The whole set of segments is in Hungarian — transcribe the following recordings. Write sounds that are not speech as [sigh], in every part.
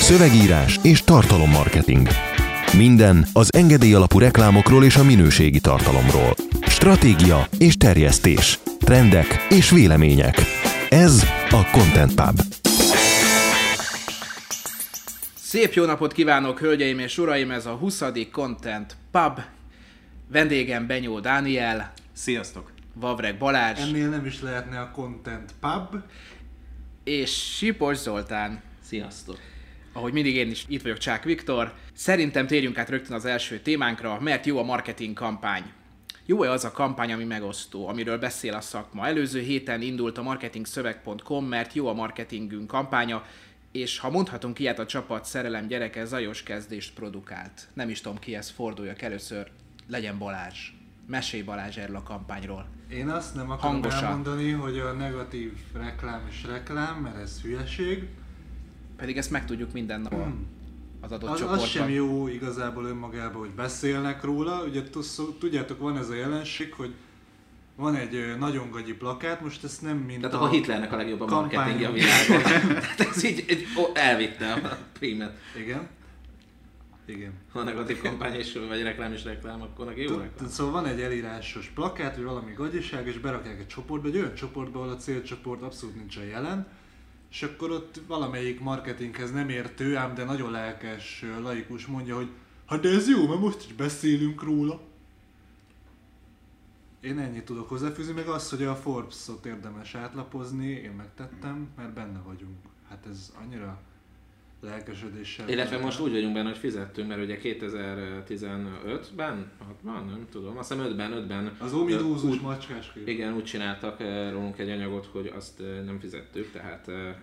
Szövegírás és tartalommarketing. Minden az engedély alapú reklámokról és a minőségi tartalomról. Stratégia és terjesztés. Trendek és vélemények. Ez a Content Pub. Szép jó napot kívánok, hölgyeim és uraim! Ez a 20. Content Pub. Vendégem Benyó Dániel, Sziasztok! Vavreg Balázs Ennél nem is lehetne a Content Pub. És Sipos Zoltán. Sziasztok! Ahogy mindig én is itt vagyok, Csák Viktor. Szerintem térjünk át rögtön az első témánkra, mert jó a marketing kampány. Jó-e az a kampány, ami megosztó, amiről beszél a szakma? Előző héten indult a marketingszöveg.com, mert jó a marketingünk kampánya, és ha mondhatunk ilyet, a csapat szerelem gyereke zajos kezdést produkált. Nem is tudom kihez forduljak először, legyen Balázs. Mesélj Balázs erről a kampányról. Én azt nem akarom Hangosan. elmondani, hogy a negatív reklám is reklám, mert ez hülyeség. Pedig ezt megtudjuk minden nap az adott Az, az csoportban. sem jó igazából önmagában, hogy beszélnek róla. Ugye tudjátok, van ez a jelenség, hogy van egy nagyon gagyi plakát, most ezt nem mint Tehát a akkor Hitlernek a legjobb a marketingje a világon. [laughs] Tehát ez így, így ó, elvitte a prímet. Igen. Igen. Ha negatív kampány és vagy reklám is reklám, akkor neki jó reklám. Szóval van egy elírásos plakát, vagy valami gagyiság, és berakják egy csoportba, egy olyan csoportba, ahol a célcsoport abszolút nincsen jelen, és akkor ott valamelyik marketinghez nem értő, ám de nagyon lelkes laikus mondja, hogy hát de ez jó, mert most is beszélünk róla. Én ennyit tudok hozzáfűzni, meg az, hogy a Forbes-ot érdemes átlapozni, én megtettem, mert benne vagyunk. Hát ez annyira lelkesedéssel. Illetve most úgy vagyunk benne, hogy fizettünk, mert ugye 2015-ben, 6-ban, nem tudom, azt hiszem 5-ben, 5-ben Az úgy- macskás kép. Igen, úgy csináltak eh, rólunk egy anyagot, hogy azt eh, nem fizettük, tehát eh,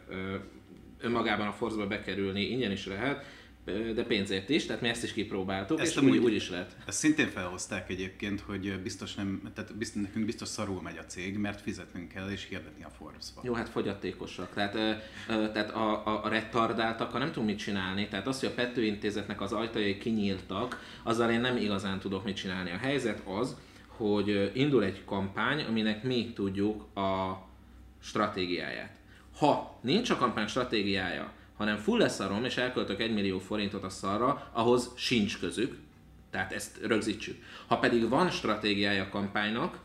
önmagában a Force-ba bekerülni ingyen is lehet, eh, de pénzért is, tehát mi ezt is kipróbáltuk, Ezt és amúgy- úgy, is lehet. Ezt szintén felhozták egyébként, hogy biztos nem, tehát biztos, nekünk biztos szarul megy a cég, mert fizetnünk kell és hirdetni a Forbes-ba. Jó, hát fogyatékosak. Tehát, ö, ö, tehát a, a, a retardáltak, nem tudom mit csinálni. Tehát az, hogy a Pető Intézetnek az ajtajai kinyíltak, azzal én nem igazán tudok mit csinálni. A helyzet az, hogy indul egy kampány, aminek mi tudjuk a stratégiáját. Ha nincs a kampány stratégiája, hanem full leszarom, és elköltök egy millió forintot a szarra, ahhoz sincs közük, tehát ezt rögzítsük. Ha pedig van stratégiája a kampánynak,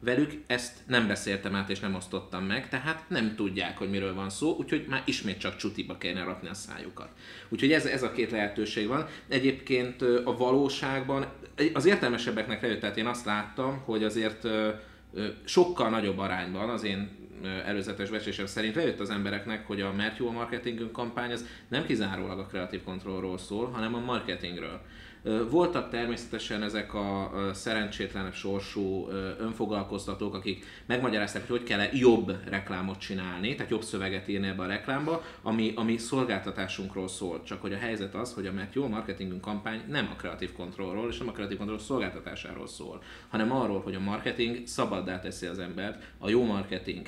velük ezt nem beszéltem át és nem osztottam meg, tehát nem tudják, hogy miről van szó, úgyhogy már ismét csak csutiba kéne rakni a szájukat. Úgyhogy ez, ez a két lehetőség van. Egyébként a valóságban az értelmesebbeknek rájött, tehát én azt láttam, hogy azért sokkal nagyobb arányban az én előzetes becslésem szerint lejött az embereknek, hogy a mert jó a marketingünk kampány, ez nem kizárólag a kreatív kontrollról szól, hanem a marketingről. Voltak természetesen ezek a szerencsétlenebb sorsú önfoglalkoztatók, akik megmagyarázták, hogy hogy kell jobb reklámot csinálni, tehát jobb szöveget írni ebbe a reklámba, ami, ami szolgáltatásunkról szól. Csak hogy a helyzet az, hogy a mert jó marketingünk kampány nem a kreatív kontrollról és nem a kreatív kontroll szolgáltatásáról szól, hanem arról, hogy a marketing szabaddá teszi az embert, a jó marketing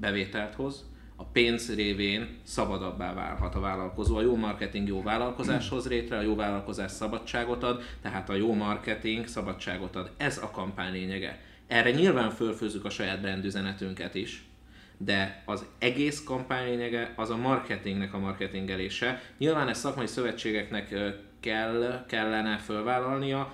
bevételt hoz, a pénz révén szabadabbá válhat a vállalkozó. A jó marketing jó vállalkozáshoz létre, a jó vállalkozás szabadságot ad, tehát a jó marketing szabadságot ad. Ez a kampány lényege. Erre nyilván fölfőzzük a saját brand üzenetünket is, de az egész kampány lényege az a marketingnek a marketingelése. Nyilván ezt szakmai szövetségeknek kell, kellene fölvállalnia,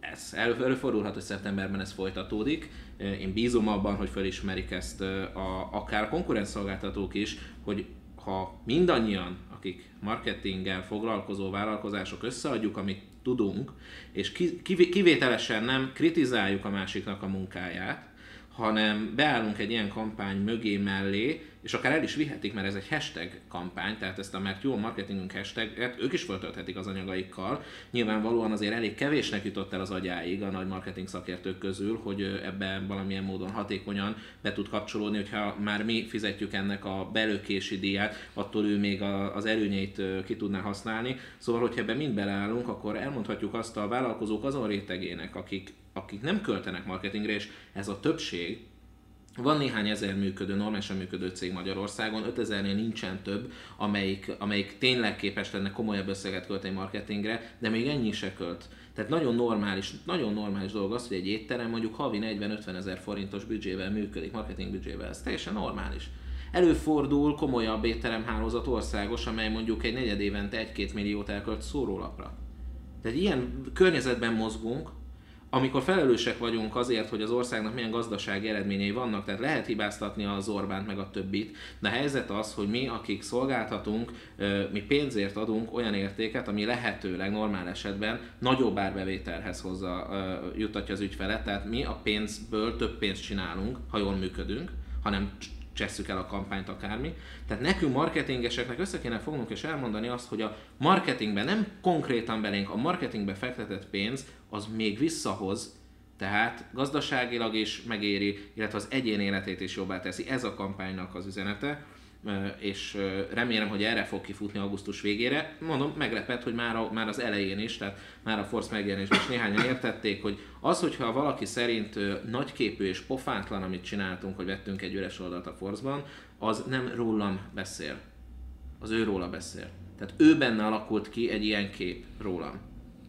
ez elő- előfordulhat, hogy szeptemberben ez folytatódik. Én bízom abban, hogy felismerik ezt a, akár a konkurenszolgáltatók is, hogy ha mindannyian, akik marketinggel foglalkozó vállalkozások összeadjuk, amit tudunk, és ki- kivé- kivételesen nem kritizáljuk a másiknak a munkáját, hanem beállunk egy ilyen kampány mögé mellé, és akár el is vihetik, mert ez egy hashtag kampány, tehát ezt a mert jó marketingünk hashtaget ők is föltölthetik az anyagaikkal. Nyilvánvalóan azért elég kevésnek jutott el az agyáig a nagy marketing szakértők közül, hogy ebben valamilyen módon hatékonyan be tud kapcsolódni, hogyha már mi fizetjük ennek a belökési díját, attól ő még az előnyeit ki tudná használni. Szóval, hogyha ebben mind beleállunk, akkor elmondhatjuk azt a vállalkozók azon rétegének, akik, akik nem költenek marketingre, és ez a többség, van néhány ezer működő, normálisan működő cég Magyarországon, 5000-nél nincsen több, amelyik, amelyik tényleg képes lenne komolyabb összeget költeni marketingre, de még ennyi se költ. Tehát nagyon normális, nagyon normális dolog az, hogy egy étterem mondjuk havi 40-50 ezer forintos büdzsével működik, marketing büdzsével, ez teljesen normális. Előfordul komolyabb étteremhálózat országos, amely mondjuk egy negyed évente egy-két milliót elkölt szórólapra. Tehát ilyen környezetben mozgunk, amikor felelősek vagyunk azért, hogy az országnak milyen gazdasági eredményei vannak, tehát lehet hibáztatni az Orbánt meg a többit, de a helyzet az, hogy mi, akik szolgáltatunk, mi pénzért adunk olyan értéket, ami lehetőleg normál esetben nagyobb árbevételhez hozza, jutatja az ügyfelet, tehát mi a pénzből több pénzt csinálunk, ha jól működünk, hanem csesszük el a kampányt akármi. Tehát nekünk marketingeseknek össze kéne fognunk és elmondani azt, hogy a marketingben nem konkrétan belénk, a marketingbe fektetett pénz az még visszahoz, tehát gazdaságilag is megéri, illetve az egyén életét is jobbá teszi. Ez a kampánynak az üzenete és remélem, hogy erre fog kifutni augusztus végére. Mondom, meglepett, hogy már, a, már az elején is, tehát már a Force megjelenésben is néhányan értették, hogy az, hogyha valaki szerint nagyképű és pofátlan, amit csináltunk, hogy vettünk egy üres oldalt a Force-ban, az nem rólam beszél. Az ő róla beszél. Tehát ő benne alakult ki egy ilyen kép rólam.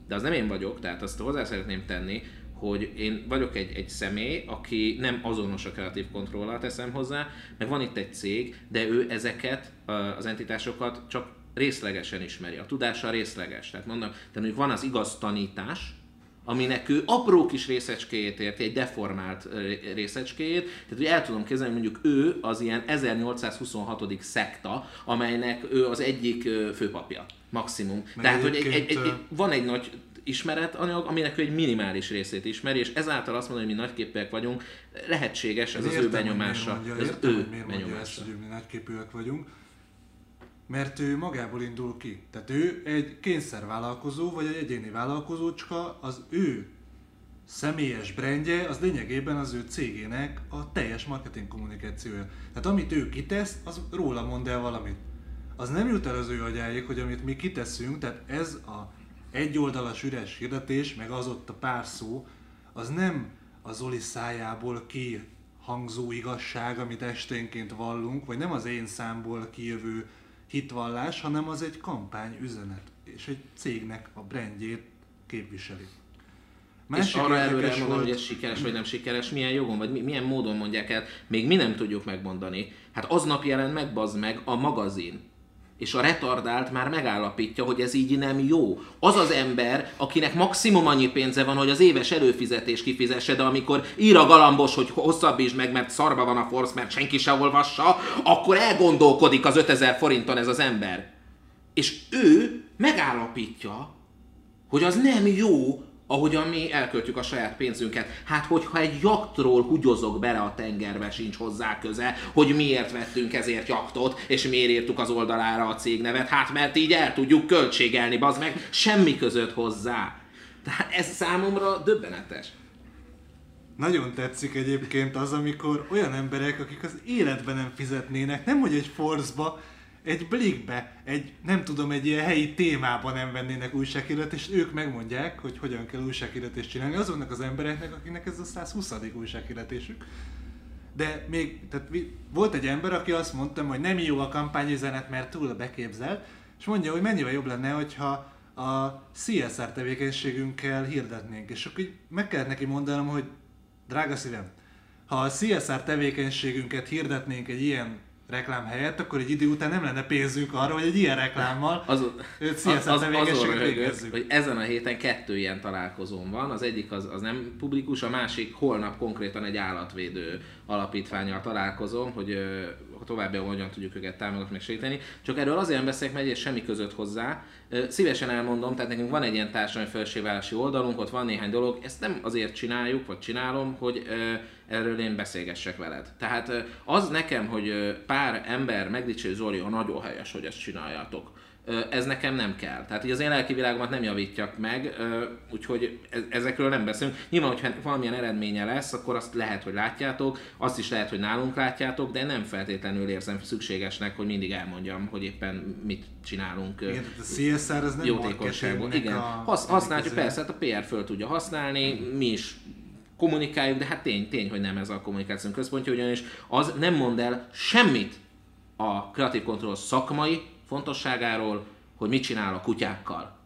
De az nem én vagyok, tehát azt hozzá szeretném tenni, hogy én vagyok egy, egy személy, aki nem azonos a kreatív kontrollal teszem hozzá, meg van itt egy cég, de ő ezeket az entitásokat csak részlegesen ismeri. A tudása részleges. Tehát mondom, tehát mondjuk van az igaz tanítás, aminek ő apró kis részecskéjét érti, egy deformált részecskéjét, tehát hogy el tudom képzelni, mondjuk ő az ilyen 1826. szekta, amelynek ő az egyik főpapja, maximum. Meg Tehát, hogy egy, egy, egy, van egy nagy ismeretanyag, aminek ő egy minimális részét ismeri, és ezáltal azt mondani, hogy mi nagyképűek vagyunk, lehetséges, ez értem, az ő benyomása. Mondja, ez értem, ő miért benyomása. Mondja ezt, hogy mi nagyképűek vagyunk, mert ő magából indul ki. Tehát ő egy kényszervállalkozó, vagy egy egyéni vállalkozócska, az ő személyes brandje, az lényegében az ő cégének a teljes marketing kommunikációja. Tehát amit ő kitesz, az róla mond el valamit. Az nem jut el az ő agyáig, hogy amit mi kiteszünk, tehát ez a egyoldalas üres hirdetés, meg az ott a pár szó, az nem az Zoli szájából ki hangzó igazság, amit esténként vallunk, vagy nem az én számból kijövő hitvallás, hanem az egy kampány üzenet, és egy cégnek a brandjét képviseli. Másik és arra előre elmondani, volt... hogy ez sikeres vagy nem sikeres, milyen jogon, vagy milyen módon mondják el, még mi nem tudjuk megmondani. Hát aznap jelent meg, bazd meg, a magazin és a retardált már megállapítja, hogy ez így nem jó. Az az ember, akinek maximum annyi pénze van, hogy az éves előfizetés kifizesse, de amikor ír a galambos, hogy hosszabbítsd meg, mert szarba van a forsz, mert senki se olvassa, akkor elgondolkodik az 5000 forinton ez az ember. És ő megállapítja, hogy az nem jó, ahogyan mi elköltjük a saját pénzünket. Hát, hogyha egy jaktról húgyozok bele a tengerbe, sincs hozzá köze, hogy miért vettünk ezért jaktot, és miért írtuk az oldalára a cégnevet, hát mert így el tudjuk költségelni, bazd meg, semmi között hozzá. Tehát ez számomra döbbenetes. Nagyon tetszik egyébként az, amikor olyan emberek, akik az életben nem fizetnének, nem hogy egy forzba, egy blikbe, egy, nem tudom, egy ilyen helyi témában nem vennének újságírat, és ők megmondják, hogy hogyan kell újsághirdetést csinálni azoknak az embereknek, akiknek ez a 120. újsághirdetésük. De még, tehát volt egy ember, aki azt mondta, hogy nem jó a kampányüzenet, mert túl beképzel, és mondja, hogy mennyivel jobb lenne, hogyha a CSR tevékenységünkkel hirdetnénk. És akkor így meg kellett neki mondanom, hogy drága szívem, ha a CSR tevékenységünket hirdetnénk egy ilyen reklám helyett, akkor egy idő után nem lenne pénzünk arra, hogy egy ilyen reklámmal az, az, az, az, az hogy ezen a héten kettő ilyen találkozón van, az egyik az, az nem publikus, a másik holnap konkrétan egy állatvédő alapítványjal találkozom, hogy további hogyan tudjuk őket támogatni, meg segíteni. Csak erről azért beszélek, mert semmi között hozzá. Szívesen elmondom, tehát nekünk van egy ilyen társadalmi felségválási oldalunk, ott van néhány dolog, ezt nem azért csináljuk, vagy csinálom, hogy erről én beszélgessek veled. Tehát az nekem, hogy pár ember megdicső Zoli, a nagyon helyes, hogy ezt csináljátok ez nekem nem kell. Tehát így az én lelki világomat nem javítjak meg, úgyhogy ezekről nem beszélünk. Nyilván, hogyha valamilyen eredménye lesz, akkor azt lehet, hogy látjátok, azt is lehet, hogy nálunk látjátok, de nem feltétlenül érzem szükségesnek, hogy mindig elmondjam, hogy éppen mit csinálunk. Igen, a CSR az nem jótékonyságból. Igen, a... Hasz, használjuk, persze, hát a PR föl tudja használni, mi is kommunikáljuk, de hát tény, tény, hogy nem ez a kommunikáció központja, ugyanis az nem mond el semmit a kreatív kontroll szakmai fontosságáról, hogy mit csinál a kutyákkal.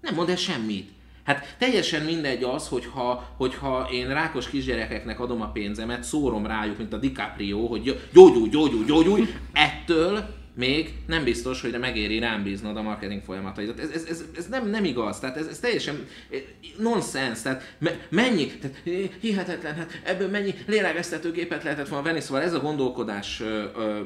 Nem mond el semmit. Hát teljesen mindegy az, hogyha, hogyha én rákos kisgyerekeknek adom a pénzemet, szórom rájuk, mint a DiCaprio, hogy gyógyulj, gyógyulj, gyógyulj, ettől még nem biztos, hogy megéri rám bíznod a marketing folyamatait. Ez, ez, ez, ez nem, nem igaz, tehát ez, ez teljesen nonsens, tehát me, mennyi, tehát hihetetlen, hát ebből mennyi lélegeztetőgépet lehetett volna venni, szóval ez a gondolkodás ö,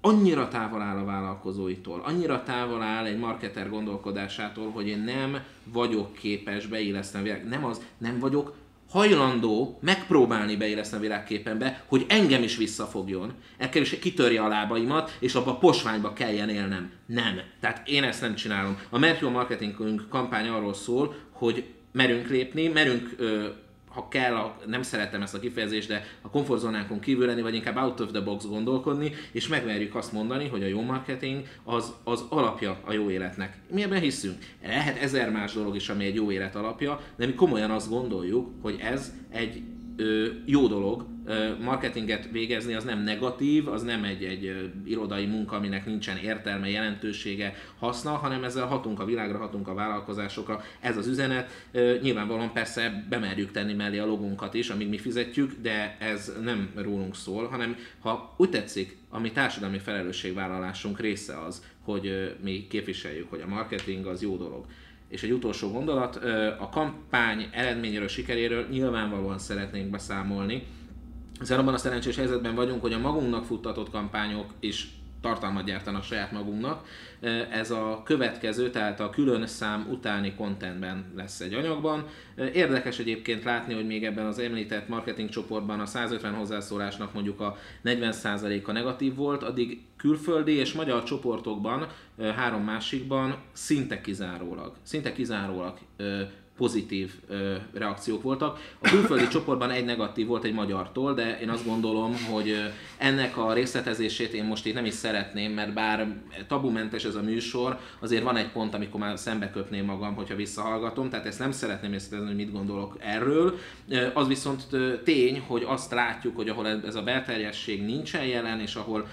annyira távol áll a vállalkozóitól, annyira távol áll egy marketer gondolkodásától, hogy én nem vagyok képes beilleszteni, nem az, nem vagyok hajlandó megpróbálni beilleszteni a világképenbe, hogy engem is visszafogjon, kell is kitörje a lábaimat, és abba a posványba kelljen élnem. Nem. Tehát én ezt nem csinálom. A Merkio Marketing kampány arról szól, hogy merünk lépni, merünk ö, ha kell, a, nem szeretem ezt a kifejezést, de a komfortzónánkon kívül lenni, vagy inkább out of the box gondolkodni, és megmerjük azt mondani, hogy a jó marketing az, az alapja a jó életnek. Mi ebben hiszünk. Lehet ezer más dolog is, ami egy jó élet alapja, de mi komolyan azt gondoljuk, hogy ez egy jó dolog, marketinget végezni az nem negatív, az nem egy, egy irodai munka, aminek nincsen értelme, jelentősége, haszna, hanem ezzel hatunk a világra, hatunk a vállalkozásokra. Ez az üzenet. Nyilvánvalóan persze bemerjük tenni mellé a logunkat is, amíg mi fizetjük, de ez nem rólunk szól, hanem ha úgy tetszik, a mi társadalmi felelősségvállalásunk része az, hogy mi képviseljük, hogy a marketing az jó dolog. És egy utolsó gondolat, a kampány eredményéről, sikeréről nyilvánvalóan szeretnénk beszámolni, hiszen abban a szerencsés helyzetben vagyunk, hogy a magunknak futtatott kampányok is tartalmat gyártanak saját magunknak. Ez a következő, tehát a külön szám utáni contentben lesz egy anyagban. Érdekes egyébként látni, hogy még ebben az említett marketing csoportban a 150 hozzászólásnak mondjuk a 40%-a negatív volt, addig külföldi és magyar csoportokban, három másikban szinte kizárólag, szinte kizárólag pozitív ö, reakciók voltak. A külföldi [coughs] csoportban egy negatív volt egy magyartól, de én azt gondolom, hogy ennek a részletezését én most itt nem is szeretném, mert bár tabumentes ez a műsor, azért van egy pont, amikor már szembe köpném magam, hogyha visszahallgatom, tehát ezt nem szeretném részletezni, hogy mit gondolok erről. Az viszont tény, hogy azt látjuk, hogy ahol ez a belterjesség nincsen jelen, és ahol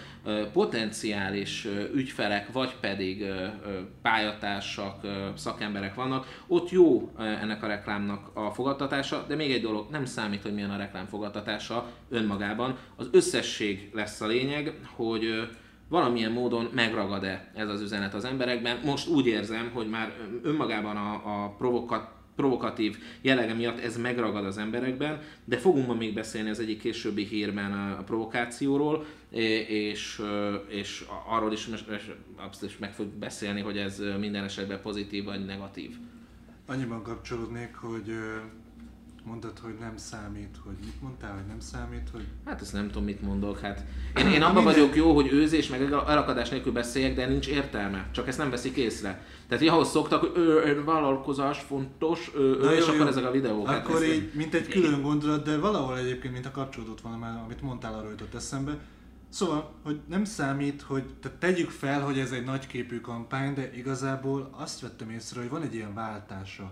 potenciális ügyfelek, vagy pedig pályatársak, szakemberek vannak, ott jó ennek a reklámnak a fogadtatása, de még egy dolog, nem számít, hogy milyen a reklám fogadtatása önmagában. Az összesség lesz a lényeg, hogy valamilyen módon megragad-e ez az üzenet az emberekben. Most úgy érzem, hogy már önmagában a, a provokat, provokatív jellege miatt ez megragad az emberekben, de fogunk ma még beszélni az egyik későbbi hírben a provokációról, és, és arról is, is meg fog beszélni, hogy ez minden esetben pozitív vagy negatív. Annyiban kapcsolódnék, hogy mondtad, hogy nem számít, hogy mit mondtál, hogy nem számít, hogy... Hát ezt nem tudom, mit mondok, hát én, én abban vagyok jó, hogy őzés meg elakadás nélkül beszéljek, de nincs értelme, csak ezt nem veszik észre. Tehát ahhoz szoktak, hogy ő, vállalkozás fontos, ő, ő, és akkor ezek a videók. Hát akkor hát így, mint egy külön gondolat, de valahol egyébként, mint a kapcsolódott volna már, amit mondtál, arról jutott eszembe. Szóval, hogy nem számít, hogy tehát tegyük fel, hogy ez egy nagyképű kampány, de igazából azt vettem észre, hogy van egy ilyen váltása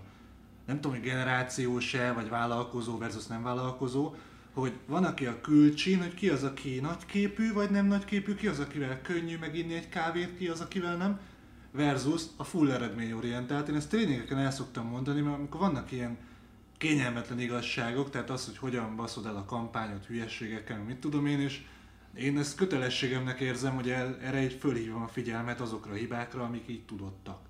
nem tudom, hogy generációs-e, vagy vállalkozó versus nem vállalkozó, hogy van, aki a külcsin, hogy ki az, aki nagyképű, vagy nem nagyképű, ki az, akivel könnyű meginni egy kávét, ki az, akivel nem, versus a full eredményorientált. Én ezt tréningeken el szoktam mondani, mert amikor vannak ilyen kényelmetlen igazságok, tehát az, hogy hogyan baszod el a kampányot hülyességekkel, mit tudom én, és én ezt kötelességemnek érzem, hogy erre egy fölhívom a figyelmet azokra a hibákra, amik így tudottak.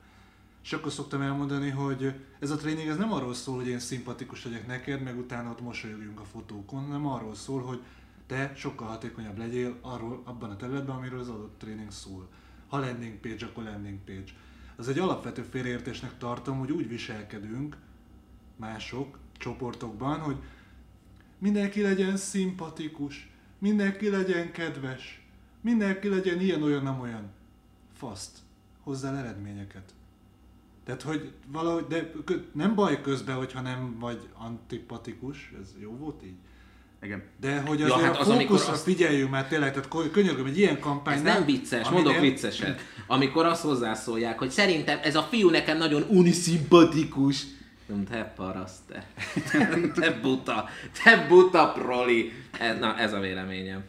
És akkor szoktam elmondani, hogy ez a tréning ez nem arról szól, hogy én szimpatikus legyek neked, meg utána ott mosolyogjunk a fotókon, hanem arról szól, hogy te sokkal hatékonyabb legyél arról, abban a területben, amiről az adott tréning szól. Ha landing page, akkor landing page. Az egy alapvető félreértésnek tartom, hogy úgy viselkedünk mások csoportokban, hogy mindenki legyen szimpatikus, mindenki legyen kedves, mindenki legyen ilyen, olyan, nem olyan. Faszt. Hozzá eredményeket. Tehát, hogy valahogy, de nem baj közben, hogyha nem vagy antipatikus, ez jó volt így? Igen. De hogy azért ja, hát az, a fókuszra azt... figyeljünk már tényleg, tehát könyörgöm, egy ilyen kampány Ez nem, vicces, mondok nem... vicceset. Amikor azt hozzászólják, hogy szerintem ez a fiú nekem nagyon uniszimpatikus. Te paraszt, te. [laughs] te buta, te buta proli. Na, ez a véleményem.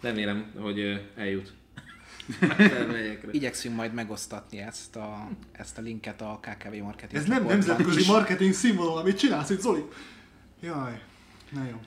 Remélem, hogy eljut. Igyekszünk majd megosztatni ezt a, ezt a linket a KKV Marketing Ez nem nemzetközi marketing színvonal, amit csinálsz itt, Zoli. Jaj, na jó.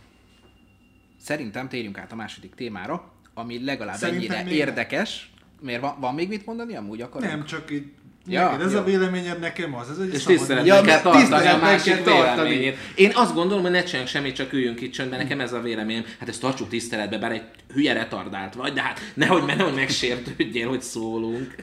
Szerintem térjünk át a második témára, ami legalább Szerintem ennyire érdekes. Miért van, van még mit mondani amúgy akarok? Nem, csak így Ja, neked ez jó. a véleményed, nekem az. Ez egy És tiszteletben Ja, kell tartani a másik véleményét. Én azt gondolom, hogy ne csináljunk semmit, csak üljünk itt csöndben. Nekem ez a véleményem. Hát ezt tartsuk tiszteletbe, bár egy hülye retardált vagy, de hát nehogy, nehogy megsértődjél, hogy szólunk.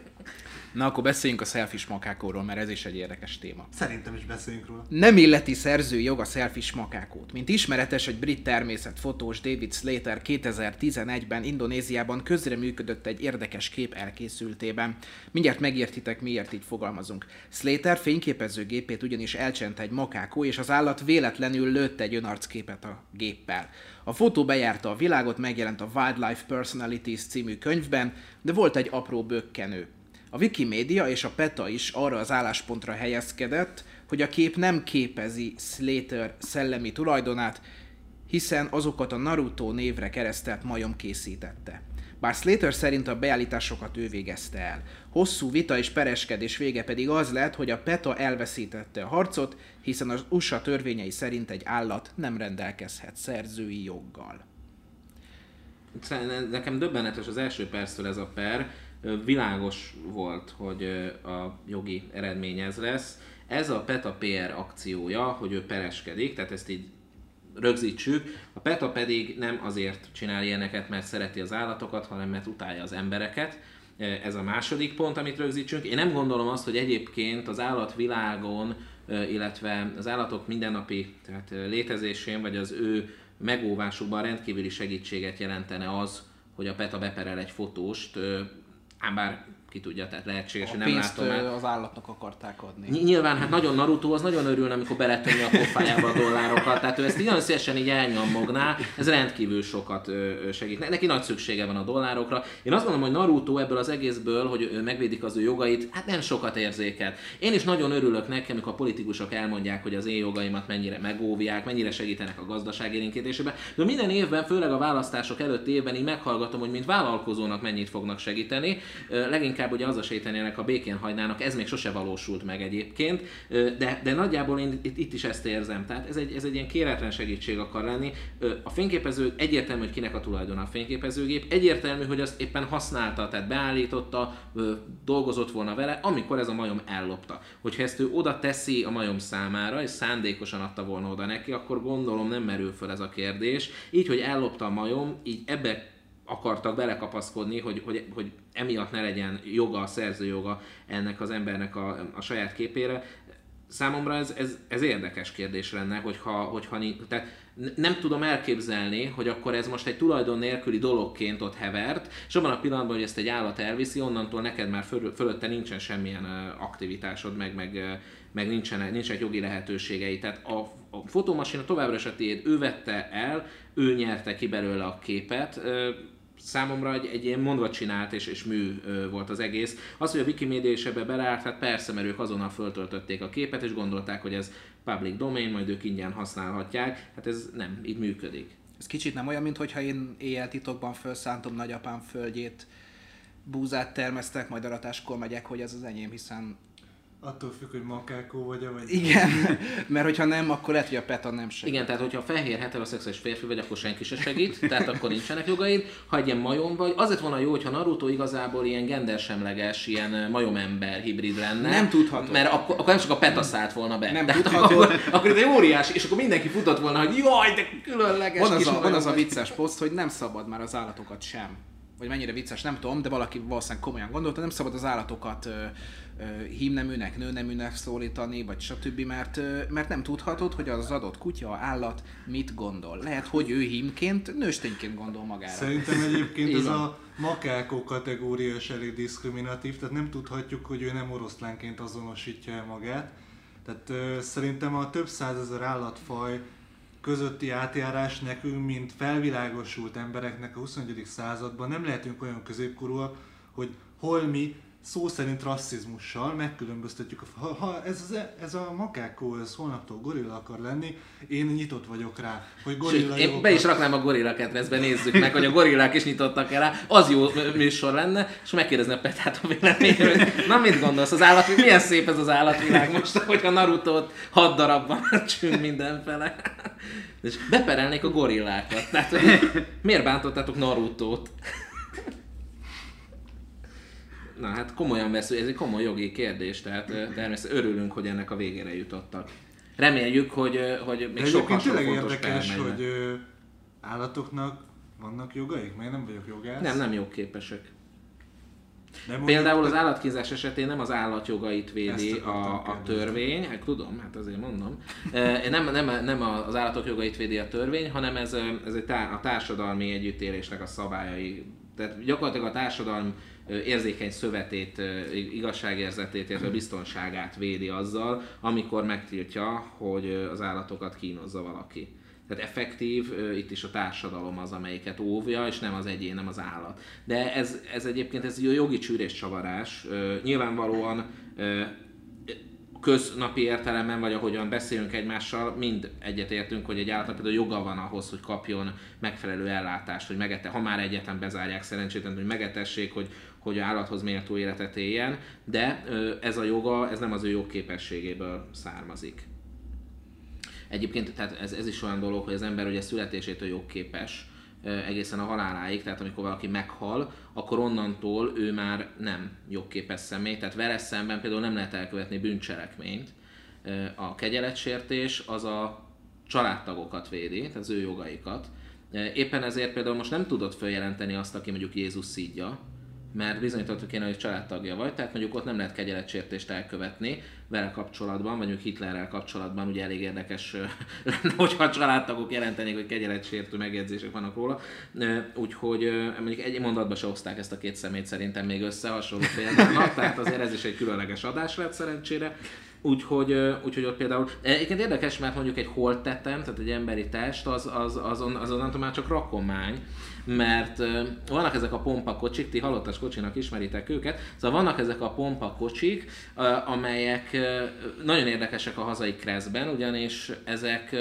Na akkor beszéljünk a selfish makákóról, mert ez is egy érdekes téma. Szerintem is beszéljünk róla. Nem illeti szerző jog a selfish makákót. Mint ismeretes, egy brit természetfotós David Slater 2011-ben Indonéziában közreműködött egy érdekes kép elkészültében. Mindjárt megértitek, miért így fogalmazunk. Slater fényképezőgépét ugyanis elcsent egy makákó, és az állat véletlenül lőtt egy önarcképet a géppel. A fotó bejárta a világot, megjelent a Wildlife Personalities című könyvben, de volt egy apró bökkenő. A Wikimedia és a PETA is arra az álláspontra helyezkedett, hogy a kép nem képezi Slater szellemi tulajdonát, hiszen azokat a Naruto névre keresztelt majom készítette. Bár Slater szerint a beállításokat ő végezte el. Hosszú vita és pereskedés vége pedig az lett, hogy a PETA elveszítette a harcot, hiszen az USA törvényei szerint egy állat nem rendelkezhet szerzői joggal. Szerintem Nekem döbbenetes az első perctől ez a per, világos volt, hogy a jogi eredmény ez lesz. Ez a PETA PR akciója, hogy ő pereskedik, tehát ezt így rögzítsük. A PETA pedig nem azért csinál ilyeneket, mert szereti az állatokat, hanem mert utálja az embereket. Ez a második pont, amit rögzítsünk. Én nem gondolom azt, hogy egyébként az állatvilágon, illetve az állatok mindennapi tehát létezésén, vagy az ő megóvásukban rendkívüli segítséget jelentene az, hogy a PETA beperel egy fotóst, ö, ám bár ki tudja, tehát lehetséges, A hogy nem pénzt látom ö, az állatnak akarták adni. Ny- Nyilván, hát nagyon Naruto, az nagyon örülne, amikor beletömni a pofájába a dollárokat, tehát ő ezt nagyon szívesen így elnyomogná, ez rendkívül sokat segít. Ne- Neki nagy szüksége van a dollárokra. Én azt gondolom, hogy Naruto ebből az egészből, hogy ő megvédik az ő jogait, hát nem sokat érzékelt. Én is nagyon örülök neki, amikor a politikusok elmondják, hogy az én jogaimat mennyire megóvják, mennyire segítenek a gazdaság élénkítésében. De minden évben, főleg a választások előtt évben így meghallgatom, hogy mint vállalkozónak mennyit fognak segíteni. Ö, Leginkább ugye az a sétenének, a békén hagynának, ez még sose valósult meg egyébként, de, de nagyjából én itt, itt is ezt érzem. Tehát ez egy, ez egy ilyen kéretlen segítség akar lenni. A fényképező egyértelmű, hogy kinek a tulajdona a fényképezőgép, egyértelmű, hogy azt éppen használta, tehát beállította, dolgozott volna vele, amikor ez a majom ellopta. Hogyha ezt ő oda teszi a majom számára, és szándékosan adta volna oda neki, akkor gondolom nem merül föl ez a kérdés. Így, hogy ellopta a majom, így ebbe akartak belekapaszkodni, hogy, hogy, hogy emiatt ne legyen joga, szerzőjoga ennek az embernek a, a saját képére. Számomra ez, ez, ez érdekes kérdés lenne, hogyha, hogyha tehát nem tudom elképzelni, hogy akkor ez most egy tulajdon nélküli dologként ott hevert, és abban a pillanatban, hogy ezt egy állat elviszi, onnantól neked már föl, fölötte nincsen semmilyen aktivitásod, meg, meg, meg nincsen, nincsenek jogi lehetőségei. Tehát a, a fotómasina továbbra is a tiéd, ő vette el, ő nyerte ki belőle a képet, számomra egy, egy ilyen mondva csinált és, és mű ö, volt az egész. Az, hogy a Wikimedia is ebbe beleállt, hát persze, mert ők azonnal föltöltötték a képet, és gondolták, hogy ez public domain, majd ők ingyen használhatják. Hát ez nem, így működik. Ez kicsit nem olyan, mintha én éjjel titokban felszántom nagyapám földjét, búzát termesztek, majd aratáskor megyek, hogy ez az enyém, hiszen Attól függ, hogy makákó vagy, vagy... igen, [laughs] mert hogyha nem, akkor lehet, hogy a PETA nem segít. Igen, tehát hogyha fehér heteroszexuális férfi vagy, akkor senki se segít, tehát akkor nincsenek jogaid. Ha egy ilyen majom vagy, azért volna jó, hogyha Naruto igazából ilyen gendersemleges, ilyen majomember hibrid lenne. Nem tudható. Mert akkor, akkor nem csak a PETA szállt volna be. Nem Tehát tudható. Akkor, akkor ez egy óriási, és akkor mindenki futott volna, hogy jaj, de különleges Van az, kis a, van az a vicces poszt, hogy nem szabad már az állatokat sem. Vagy mennyire vicces, nem tudom, de valaki valószínűleg komolyan gondolta, nem szabad az állatokat ö, ö, hímneműnek, nőneműnek szólítani, vagy stb., mert, ö, mert nem tudhatod, hogy az adott kutya, állat mit gondol. Lehet, hogy ő hímként, nőstényként gondol magára. Szerintem egyébként ez a makákó kategória is elég diszkriminatív, tehát nem tudhatjuk, hogy ő nem oroszlánként azonosítja magát. Tehát ö, szerintem a több százezer állatfaj közötti átjárás nekünk, mint felvilágosult embereknek a 21. században nem lehetünk olyan középkorúak, hogy hol mi szó szerint rasszizmussal megkülönböztetjük, ha, ha ez, az, ez a makákó, ez holnaptól gorilla akar lenni, én nyitott vagyok rá, hogy gorilla Sőt, én be is raknám a gorilla kedvezbe, nézzük meg, hogy a gorillák is nyitottak el rá, az jó műsor lenne, és megkérdezni a Petát a véleményét, na mit gondolsz, az állat, milyen szép ez az állatvilág most, [laughs] hogy a Naruto-t hat darabban [laughs] csünk mindenfele. És beperelnék a gorillákat. Tehát, hogy miért bántottátok Naruto-t? Na hát komolyan vesző, ez egy komoly jogi kérdés, tehát természetesen örülünk, hogy ennek a végére jutottak. Reméljük, hogy, hogy még sok hasonló tényleg fontos érdekes, hogy ö, állatoknak vannak jogaik? Mert nem vagyok jogász. Nem, nem jogképesek. De Például az állatkínzás esetén nem az állatjogait védi a, a törvény, hát tudom, hát azért mondom. Nem, nem, nem az állatok jogait védi a törvény, hanem ez, ez egy tá- a társadalmi együttélésnek a szabályai. Tehát gyakorlatilag a társadalom érzékeny szövetét, igazságérzetét, illetve biztonságát védi azzal, amikor megtiltja, hogy az állatokat kínozza valaki. Tehát effektív, itt is a társadalom az, amelyiket óvja, és nem az egyén, nem az állat. De ez, ez egyébként ez egy jogi csűrés csavarás. Ö, Nyilvánvalóan köznapi értelemben, vagy ahogyan beszélünk egymással, mind egyetértünk, hogy egy állatnak például joga van ahhoz, hogy kapjon megfelelő ellátást, hogy megete, ha már egyetem bezárják szerencsétlen, hogy megetessék, hogy, hogy állathoz méltó életet éljen, de ez a joga, ez nem az ő jogképességéből származik. Egyébként tehát ez, ez is olyan dolog, hogy az ember ugye születésétől jogképes egészen a haláláig, tehát amikor valaki meghal, akkor onnantól ő már nem jogképes személy, tehát vele szemben például nem lehet elkövetni bűncselekményt. A kegyeletsértés az a családtagokat védi, tehát az ő jogaikat. Éppen ezért például most nem tudod feljelenteni azt, aki mondjuk Jézus szídja, mert bizonyítottuk kéne, hogy családtagja vagy, tehát mondjuk ott nem lehet kegyeletsértést elkövetni vele kapcsolatban, vagy mondjuk Hitlerrel kapcsolatban, ugye elég érdekes [laughs] lenne, hogyha a családtagok jelentenék, hogy kegyeletsértő megjegyzések vannak róla. Úgyhogy mondjuk egy mondatban se hozták ezt a két szemét szerintem még össze hasonló [laughs] példának, tehát azért ez is egy különleges adás lett szerencsére. Úgyhogy, úgyhogy ott például, egyébként érdekes, mert mondjuk egy holttetem, tehát egy emberi test, az, az, azon, nem tudom, már csak rakomány, mert vannak ezek a pompakocsik, ti halottas kocsinak ismeritek őket, szóval vannak ezek a pompakocsik, amelyek nagyon érdekesek a hazai kreszben, ugyanis ezek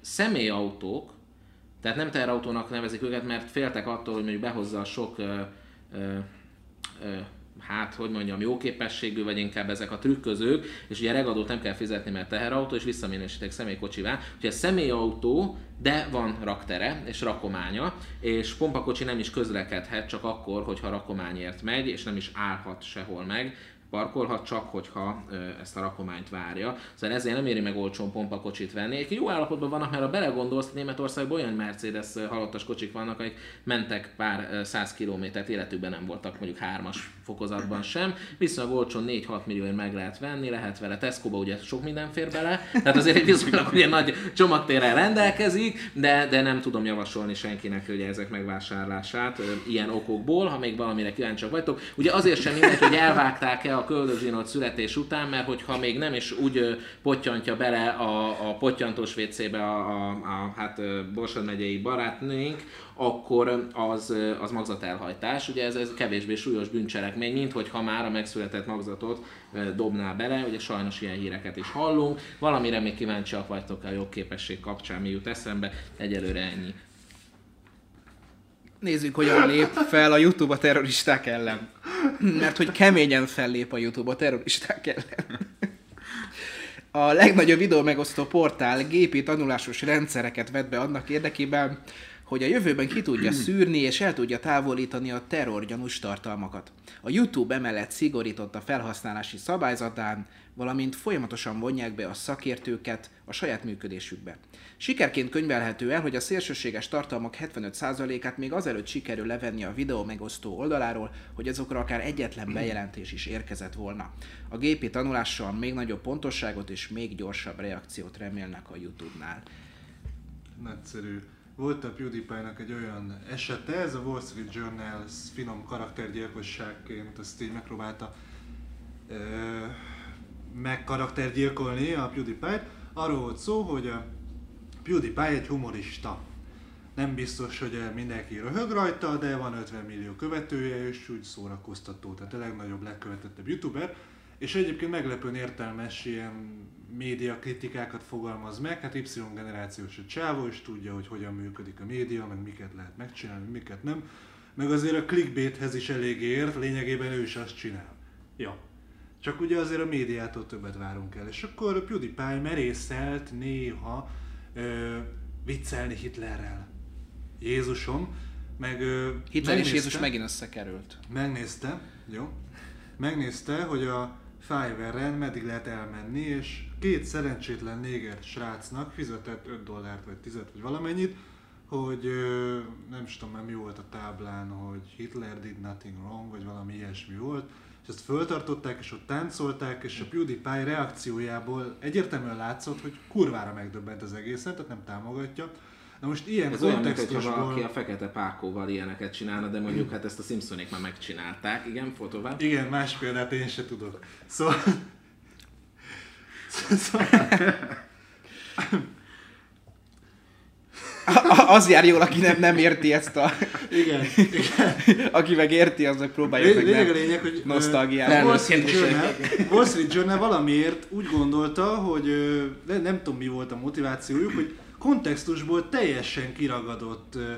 személyautók, tehát nem teherautónak nevezik őket, mert féltek attól, hogy mondjuk behozza a sok hát, hogy mondjam, jó képességű, vagy inkább ezek a trükközők, és ugye regadót nem kell fizetni, mert teherautó, és visszaminősítek személykocsivá. Úgyhogy ez személyautó, de van raktere és rakománya, és pompakocsi nem is közlekedhet csak akkor, hogyha rakományért megy, és nem is állhat sehol meg, parkolhat csak, hogyha ezt a rakományt várja. Szóval ezért nem éri meg olcsón pompakocsit venni. Egy jó állapotban vannak, mert ha belegondolsz, Németországban olyan Mercedes halottas kocsik vannak, akik mentek pár száz kilométert, életükben nem voltak mondjuk hármas fokozatban sem. Viszonylag olcsón 4-6 millióért meg lehet venni, lehet vele Tesco-ba ugye sok minden fér bele, tehát azért egy viszonylag ugye nagy csomagtérrel rendelkezik, de, de nem tudom javasolni senkinek ugye ezek megvásárlását ilyen okokból, ha még valamire kíváncsiak vagytok. Ugye azért sem mindegy, hogy elvágták-e a köldögzsinót születés után, mert hogyha még nem is úgy ö, pottyantja bele a, a pottyantós WC-be a, a, a hát Borsod megyei barátnőink, akkor az, az magzatelhajtás. Ugye ez, ez kevésbé súlyos bűncselekmény, mint hogyha már a megszületett magzatot dobná bele. Ugye sajnos ilyen híreket is hallunk. Valamire még kíváncsiak vagytok a jogképesség kapcsán, mi jut eszembe. Egyelőre ennyi. Nézzük, hogyan lép fel a YouTube a terroristák ellen. Mert hogy keményen fellép a YouTube a terroristák ellen. A legnagyobb videó megosztó portál gépi tanulásos rendszereket vet be annak érdekében, hogy a jövőben ki tudja szűrni és el tudja távolítani a terrorgyanús tartalmakat. A YouTube emellett szigorított a felhasználási szabályzatán, valamint folyamatosan vonják be a szakértőket a saját működésükbe. Sikerként könyvelhető el, hogy a szélsőséges tartalmak 75%-át még azelőtt sikerül levenni a videó megosztó oldaláról, hogy azokra akár egyetlen bejelentés is érkezett volna. A gépi tanulással még nagyobb pontosságot és még gyorsabb reakciót remélnek a YouTube-nál. Nagyszerű. Volt a PewDiePie-nak egy olyan esete, ez a Wall Street Journal finom karaktergyilkosságként ezt így megpróbálta ö, megkaraktergyilkolni a PewDiePie-t. Arról volt szó, hogy a PewDiePie egy humorista. nem biztos, hogy mindenki röhög rajta, de van 50 millió követője, és úgy szórakoztató, tehát a legnagyobb, legkövetettebb youtuber. És egyébként meglepően értelmes ilyen média kritikákat fogalmaz meg, hát Y generációs a csávó, és tudja, hogy hogyan működik a média, meg miket lehet megcsinálni, miket nem. Meg azért a clickbaithez is elég ért, lényegében ő is azt csinál. Ja. Csak ugye azért a médiától többet várunk el. És akkor a PewDiePie merészelt néha ö, viccelni Hitlerrel. Jézusom, meg ö, Hitler és Jézus megint összekerült. Megnézte, jó? Megnézte, hogy a Fiverr-en meddig lehet elmenni, és két szerencsétlen néger srácnak fizetett 5 dollárt, vagy 10 vagy valamennyit, hogy nem is tudom mi volt a táblán, hogy Hitler did nothing wrong, vagy valami ilyesmi volt, és ezt föltartották, és ott táncolták, és a PewDiePie reakciójából egyértelműen látszott, hogy kurvára megdöbbent az egészen, tehát nem támogatja. Na most ilyen Ez olyan, mint hogyha kontextusból... valaki a fekete pákóval ilyeneket csinálna, de mondjuk hát ezt a Simpsonék már megcsinálták. Igen, fotóvá. Igen, más példát én se tudok. Szóval... szóval... Az jár jól, aki nem, nem érti ezt a... Igen, igen. Aki meg érti, az meg próbálja meg Lényeg a nem lényeg, hogy a Wall Street, Journal, Wall Street Journal valamiért úgy gondolta, hogy nem tudom mi volt a motivációjuk, hogy kontextusból teljesen kiragadott ö,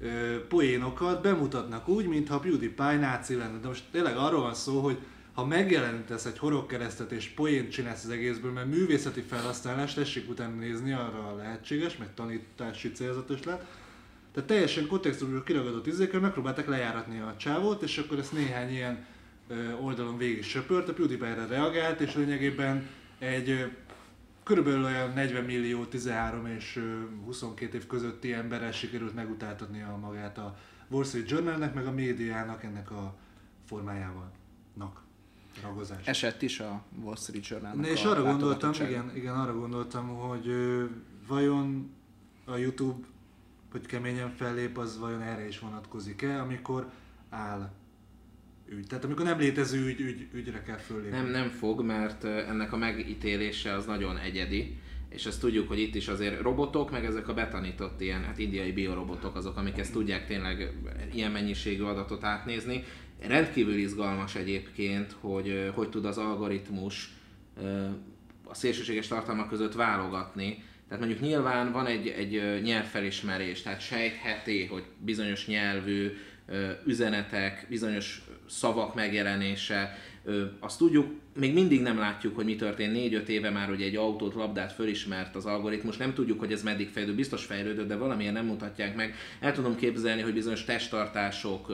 ö, poénokat bemutatnak úgy, mintha PewDiePie náci lenne. De most tényleg arról van szó, hogy ha megjelenítesz egy horogkeresztet és poént csinálsz az egészből, mert művészeti felhasználás, tessék utána nézni, arra lehetséges, meg tanítási célzatos lehet, tehát teljesen kontextusból kiragadott izékkel megpróbálták lejáratni a csávót, és akkor ezt néhány ilyen ö, oldalon végig söpört, a PewDiePie erre reagált, és lényegében egy körülbelül olyan 40 millió, 13 és ö, 22 év közötti emberrel sikerült megutáltatnia magát a Wall Street Journalnek, meg a médiának ennek a formájával. Nak. Ragozás. Esett is a Wall Street Journal-nak és a arra gondoltam, igen, igen, arra gondoltam, hogy vajon a YouTube, hogy keményen fellép, az vajon erre is vonatkozik-e, amikor áll ügy. Tehát amikor nem létező ügy, ügy ügyre kell föllépni. Nem, nem fog, mert ennek a megítélése az nagyon egyedi, és ezt tudjuk, hogy itt is azért robotok, meg ezek a betanított ilyen, hát indiai biorobotok azok, amik ezt tudják tényleg ilyen mennyiségű adatot átnézni. Rendkívül izgalmas egyébként, hogy hogy tud az algoritmus a szélsőséges tartalmak között válogatni. Tehát mondjuk nyilván van egy, egy nyelvfelismerés, tehát sejtheti, hogy bizonyos nyelvű üzenetek, bizonyos szavak megjelenése, azt tudjuk, még mindig nem látjuk, hogy mi történt. 4-5 éve már, hogy egy autót, labdát fölismert az algoritmus, nem tudjuk, hogy ez meddig fejlődő, biztos fejlődött, de valamilyen nem mutatják meg. El tudom képzelni, hogy bizonyos testtartások,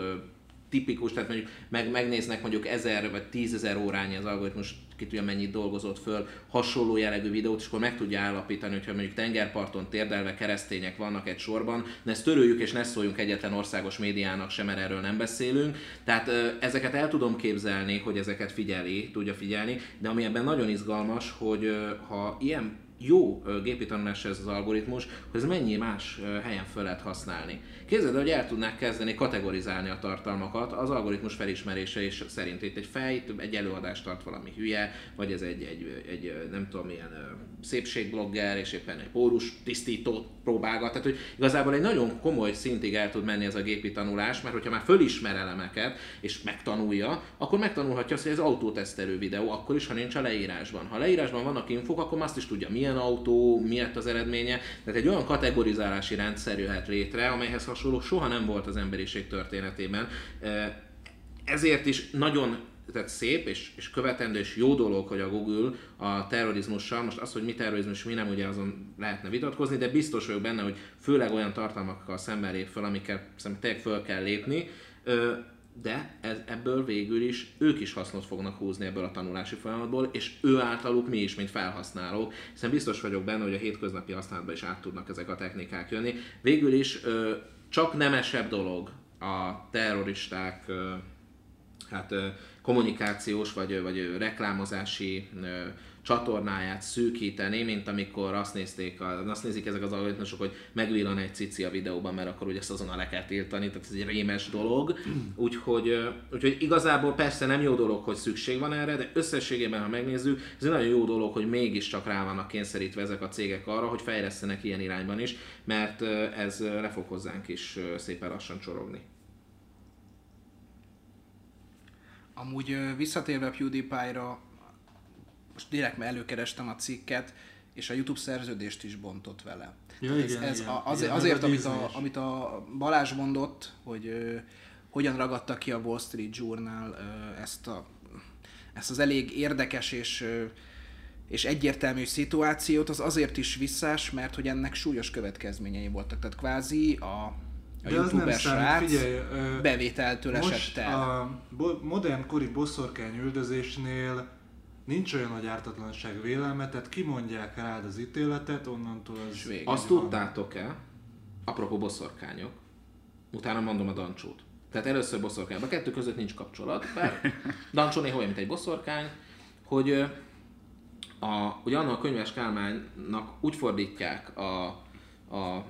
tipikus, tehát mondjuk meg, megnéznek mondjuk 1000 vagy 10.000 órányi az algoritmus, ki tudja mennyit dolgozott föl, hasonló jellegű videót, és akkor meg tudja állapítani, hogyha mondjuk tengerparton térdelve keresztények vannak egy sorban, de ezt töröljük és ne szóljunk egyetlen országos médiának sem, mert erről nem beszélünk. Tehát ezeket el tudom képzelni, hogy ezeket figyeli, tudja figyelni, de ami ebben nagyon izgalmas, hogy ha ilyen jó gépi tanulás ez az algoritmus, hogy ez mennyi más helyen föl lehet használni. Képzeld, el, hogy el tudnák kezdeni kategorizálni a tartalmakat, az algoritmus felismerése és szerint itt egy fej, egy előadást tart valami hülye, vagy ez egy, egy, egy nem tudom milyen szépségblogger, és éppen egy pórus tisztítót próbálgat. Tehát, hogy igazából egy nagyon komoly szintig el tud menni ez a gépi tanulás, mert hogyha már fölismer elemeket, és megtanulja, akkor megtanulhatja azt, hogy ez autótesztelő videó, akkor is, ha nincs a leírásban. Ha a leírásban vannak infok, akkor azt is tudja, milyen autó, mi lett az eredménye. Tehát egy olyan kategorizálási rendszer jöhet létre, amelyhez hasonló soha nem volt az emberiség történetében. Ezért is nagyon tehát szép és, és követendő és jó dolog, hogy a Google a terrorizmussal, most az, hogy mi terrorizmus, mi nem, ugye azon lehetne vitatkozni, de biztos vagyok benne, hogy főleg olyan tartalmakkal szemben lép fel, amikkel szerintem tényleg föl kell lépni, de ez, ebből végül is ők is hasznot fognak húzni ebből a tanulási folyamatból, és ő általuk mi is, mint felhasználók, hiszen biztos vagyok benne, hogy a hétköznapi használatban is át tudnak ezek a technikák jönni. Végül is csak nemesebb dolog a terroristák hát kommunikációs vagy, vagy reklámozási csatornáját szűkíteni, mint amikor azt, nézték, azt nézik ezek az algoritmusok, hogy megvillan egy cici a videóban, mert akkor ugye ezt azonnal le kell tiltani, tehát ez egy rémes dolog. Úgyhogy, úgyhogy igazából persze nem jó dolog, hogy szükség van erre, de összességében, ha megnézzük, ez egy nagyon jó dolog, hogy mégiscsak rá vannak kényszerítve ezek a cégek arra, hogy fejlesztenek ilyen irányban is, mert ez le fog hozzánk is szépen lassan csorogni. Amúgy visszatérve PewDiePie-ra, most direkt már előkerestem a cikket, és a YouTube szerződést is bontott vele. Ja, ez, igen, ez igen, a, az, igen, azért, a amit a, amit a Balázs mondott, hogy ö, hogyan ragadta ki a Wall Street Journal ö, ezt, a, ezt az elég érdekes és, ö, és egyértelmű szituációt, az azért is visszás, mert hogy ennek súlyos következményei voltak. Tehát kvázi a, a De az nem youtuber srác figyelj, ö, bevételtől esett Most el. a bo- modern kori boszorkány üldözésnél nincs olyan nagy ártatlanság vélelme, tehát kimondják rád az ítéletet, onnantól az... És vége. Azt van. tudtátok-e, apropó boszorkányok, utána mondom a Dancsót. Tehát először boszorkány. A kettő között nincs kapcsolat, bár [laughs] Dancsó néha olyan, mint egy boszorkány, hogy a, ugye annak a könyves Kálmánynak úgy fordítják a, a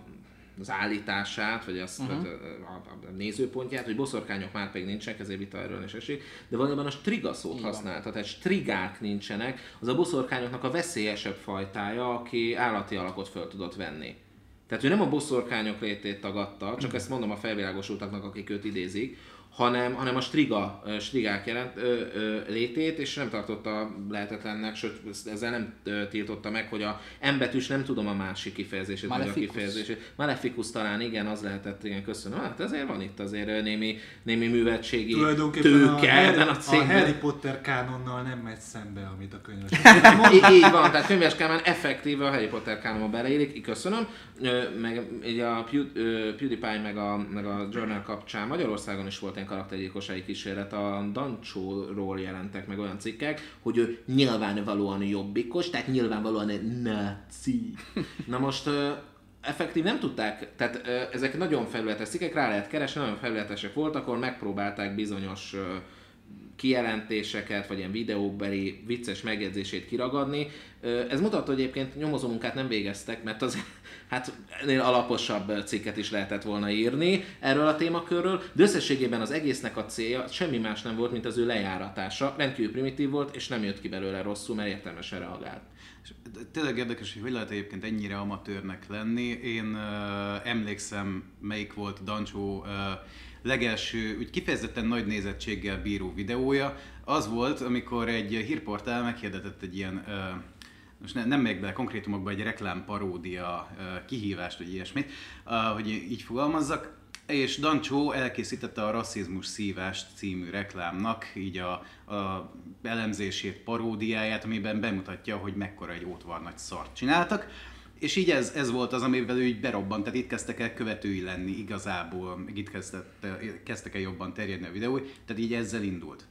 az állítását, vagy azt, uh-huh. a, a, a, nézőpontját, hogy boszorkányok már pedig nincsenek, ezért vita erről is esik, de valójában a striga szót használta, tehát strigák nincsenek, az a boszorkányoknak a veszélyesebb fajtája, aki állati alakot föl tudott venni. Tehát ő nem a boszorkányok létét tagadta, csak ezt mondom a felvilágosultaknak, akik őt idézik, hanem, hanem a striga, strigák jelent, ö, ö, létét, és nem tartotta lehetetlennek, sőt ezzel nem tiltotta meg, hogy a M betűs nem tudom a másik kifejezését, Maleficus. kifejezését. Maleficus talán igen, az lehetett, igen, köszönöm. Hát ezért van itt azért némi, némi művetségi Tulajdonképpen tőke a, ebben a a. Harry Potter kánonnal nem megy szembe, amit a könyves. [laughs] Í- így van, tehát könyves Kálmán effektíve a Harry Potter kánonba beleillik, így köszönöm. Ö, Meg így a Pew- ö, PewDiePie meg a, meg a Journal kapcsán Magyarországon is volt ilyen karaktergyilkossági kísérlet, a Dancsóról jelentek meg olyan cikkek, hogy ő nyilvánvalóan jobbikos, tehát nyilvánvalóan egy nazi. [laughs] Na most effektív nem tudták, tehát ezek nagyon felületes cikkek, rá lehet keresni, nagyon felületesek voltak, akkor megpróbálták bizonyos kijelentéseket, vagy ilyen videóbeli vicces megjegyzését kiragadni. Ez mutatta, hogy egyébként nyomozó munkát nem végeztek, mert az [laughs] hát ennél alaposabb cikket is lehetett volna írni erről a témakörről, de összességében az egésznek a célja semmi más nem volt, mint az ő lejáratása. Rendkívül primitív volt, és nem jött ki belőle rosszul, mert értelmesen reagált. És tényleg érdekes, hogy hogy lehet egyébként ennyire amatőrnek lenni. Én uh, emlékszem, melyik volt Dancsó uh, legelső, úgy kifejezetten nagy nézettséggel bíró videója. Az volt, amikor egy hírportál meghirdetett egy ilyen most ne, nem megyek bele konkrétumokba, egy reklámparódia kihívást, vagy ilyesmit, hogy így fogalmazzak, és Dancsó elkészítette a Rasszizmus Szívást című reklámnak így a, a elemzését, paródiáját, amiben bemutatja, hogy mekkora egy ótvar nagy szart csináltak. És így ez, ez volt az, amivel ő így berobbant, tehát itt kezdtek el követői lenni igazából, meg itt kezdtek, kezdtek el jobban terjedni a videói, tehát így ezzel indult.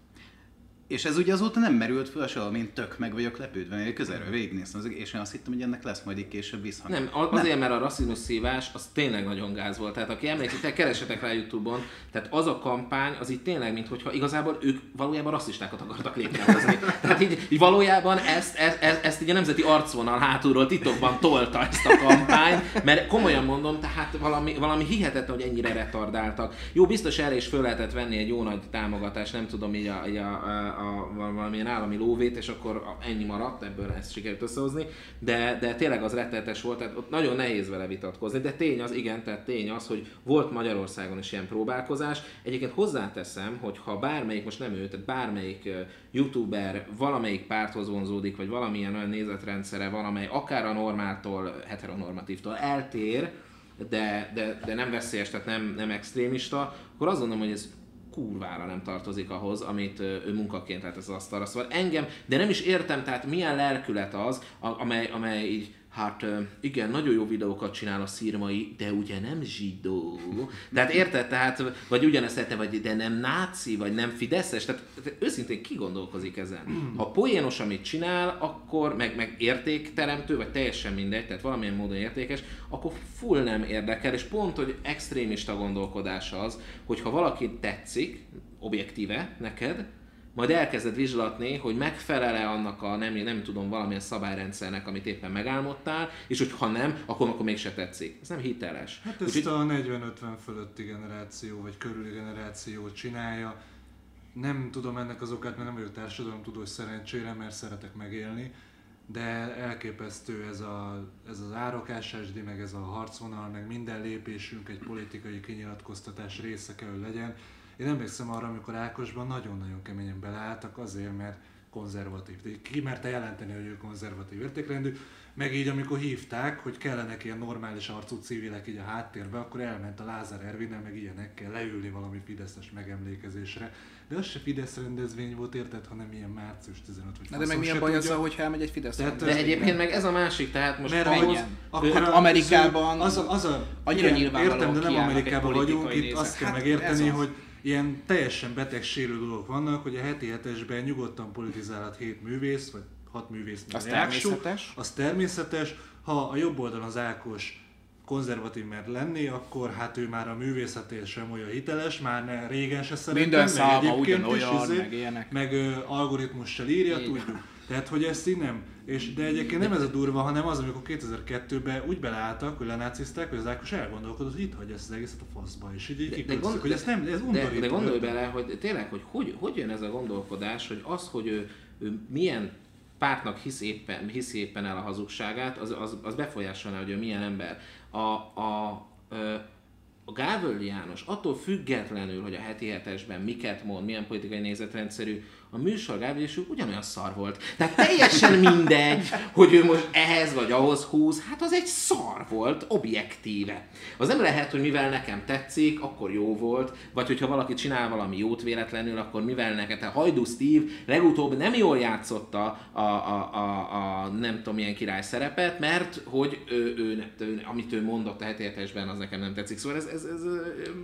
És ez ugye azóta nem merült fel sehol, én tök meg vagyok lepődve, mert közelről végignéztem, és én azt hittem, hogy ennek lesz majd egy később visszhang. Nem, azért, mert a rasszizmus szívás az tényleg nagyon gáz volt. Tehát aki emlékszik, keresetek rá Youtube-on, tehát az a kampány, az így tényleg, mintha igazából ők valójában rasszistákat akartak létrehozni. Tehát így, így valójában ezt, ezt, ezt, ezt így a nemzeti arcvonal hátulról titokban tolta ezt a kampány, mert komolyan mondom, tehát valami, valami hihetetlen, hogy ennyire retardáltak. Jó, biztos erre is föl lehetett venni egy jó nagy támogatást, nem tudom, így a, így a, a, a valamilyen állami lóvét, és akkor ennyi maradt, ebből ezt sikerült összehozni, de, de tényleg az rettenetes volt, tehát ott nagyon nehéz vele vitatkozni, de tény az, igen, tehát tény az, hogy volt Magyarországon is ilyen próbálkozás. Egyébként hozzáteszem, hogy ha bármelyik, most nem ő, tehát bármelyik youtuber valamelyik párthoz vonzódik, vagy valamilyen olyan nézetrendszere van, amely akár a normáltól, heteronormatívtól eltér, de, de, de nem veszélyes, tehát nem, nem extrémista, akkor azt gondolom, hogy ez kurvára nem tartozik ahhoz, amit ő munkaként lett az asztalra. Szóval engem, de nem is értem, tehát milyen lelkület az, amely, amely így hát igen, nagyon jó videókat csinál a szírmai, de ugye nem zsidó. Tehát érted? Tehát, vagy ugyanezt tette, vagy de nem náci, vagy nem fideszes. Tehát, tehát őszintén kigondolkozik ezen. Ha poénos, amit csinál, akkor meg, meg értékteremtő, vagy teljesen mindegy, tehát valamilyen módon értékes, akkor full nem érdekel, és pont, hogy extrémista gondolkodás az, hogy ha valaki tetszik, objektíve neked, majd elkezded vizslatni, hogy megfelele annak a nem, nem tudom, valamilyen szabályrendszernek, amit éppen megálmodtál, és hogy ha nem, akkor, akkor mégse tetszik. Ez nem hiteles. Hát ezt Úgyhogy... a 40-50 fölötti generáció, vagy körüli generáció csinálja. Nem tudom ennek az okát, mert nem vagyok társadalomtudós szerencsére, mert szeretek megélni, de elképesztő ez, a, ez az árakás meg ez a harcvonal, meg minden lépésünk egy politikai kinyilatkoztatás része kell, hogy legyen én emlékszem arra, amikor Ákosban nagyon-nagyon keményen beleálltak azért, mert konzervatív. Ki merte jelenteni, hogy ő konzervatív értékrendű, meg így amikor hívták, hogy kellenek ilyen normális arcú civilek így a háttérbe, akkor elment a Lázár Ervinnel, meg ilyenekkel leülni valami Fideszes megemlékezésre. De az se Fidesz rendezvény volt, érted, hanem ilyen március 15 vagy de meg milyen baj az, hogy elmegy egy Fidesz tehát, De egyébként meg ez a másik, tehát most Mert ahhoz, akkor hát Amerikában az a, az a, annyira Értem, de nem Amerikában vagyunk, itt azt kell hát megérteni, hogy ilyen teljesen beteg dolgok vannak, hogy a heti hetesben nyugodtan politizálhat hét művész, vagy hat művész, az természetes. Az természetes. Ha a jobb oldalon az Ákos konzervatív mer lenni, akkor hát ő már a művészetén sem olyan hiteles, már ne, régen se szeretem, Minden száma ugyanolyan, izé, meg ilyenek. Meg ö, algoritmussal írja, Így. tudjuk. Tehát, hogy ezt így nem. És, de egyébként nem ez a durva, hanem az, amikor 2002-ben úgy beleálltak, hogy lenácizták, hogy az Ákos elgondolkodott, hogy itt hagyja ezt az egészet a faszba, és így, így de, de gond, hogy ez nem, ez undorító. De, de gondolj bele, hogy tényleg, hogy, hogy hogy jön ez a gondolkodás, hogy az, hogy ő, ő milyen pártnak hisz éppen, hisz éppen el a hazugságát, az, az, az befolyásolná, hogy ő milyen ember. A, a, a a Gávöl János attól függetlenül, hogy a heti hetesben miket mond, milyen politikai nézetrendszerű, a műsor Gábor ugyanolyan szar volt. Tehát teljesen mindegy, hogy ő most ehhez vagy ahhoz húz, hát az egy szar volt, objektíve. Az nem lehet, hogy mivel nekem tetszik, akkor jó volt, vagy hogyha valaki csinál valami jót véletlenül, akkor mivel neked, a Hajdú Steve legutóbb nem jól játszotta a, a, a, a nem tudom milyen király szerepet, mert hogy ő, ő, ő, amit ő mondott a hetéltesben, az nekem nem tetszik. Szóval ez, ez, ez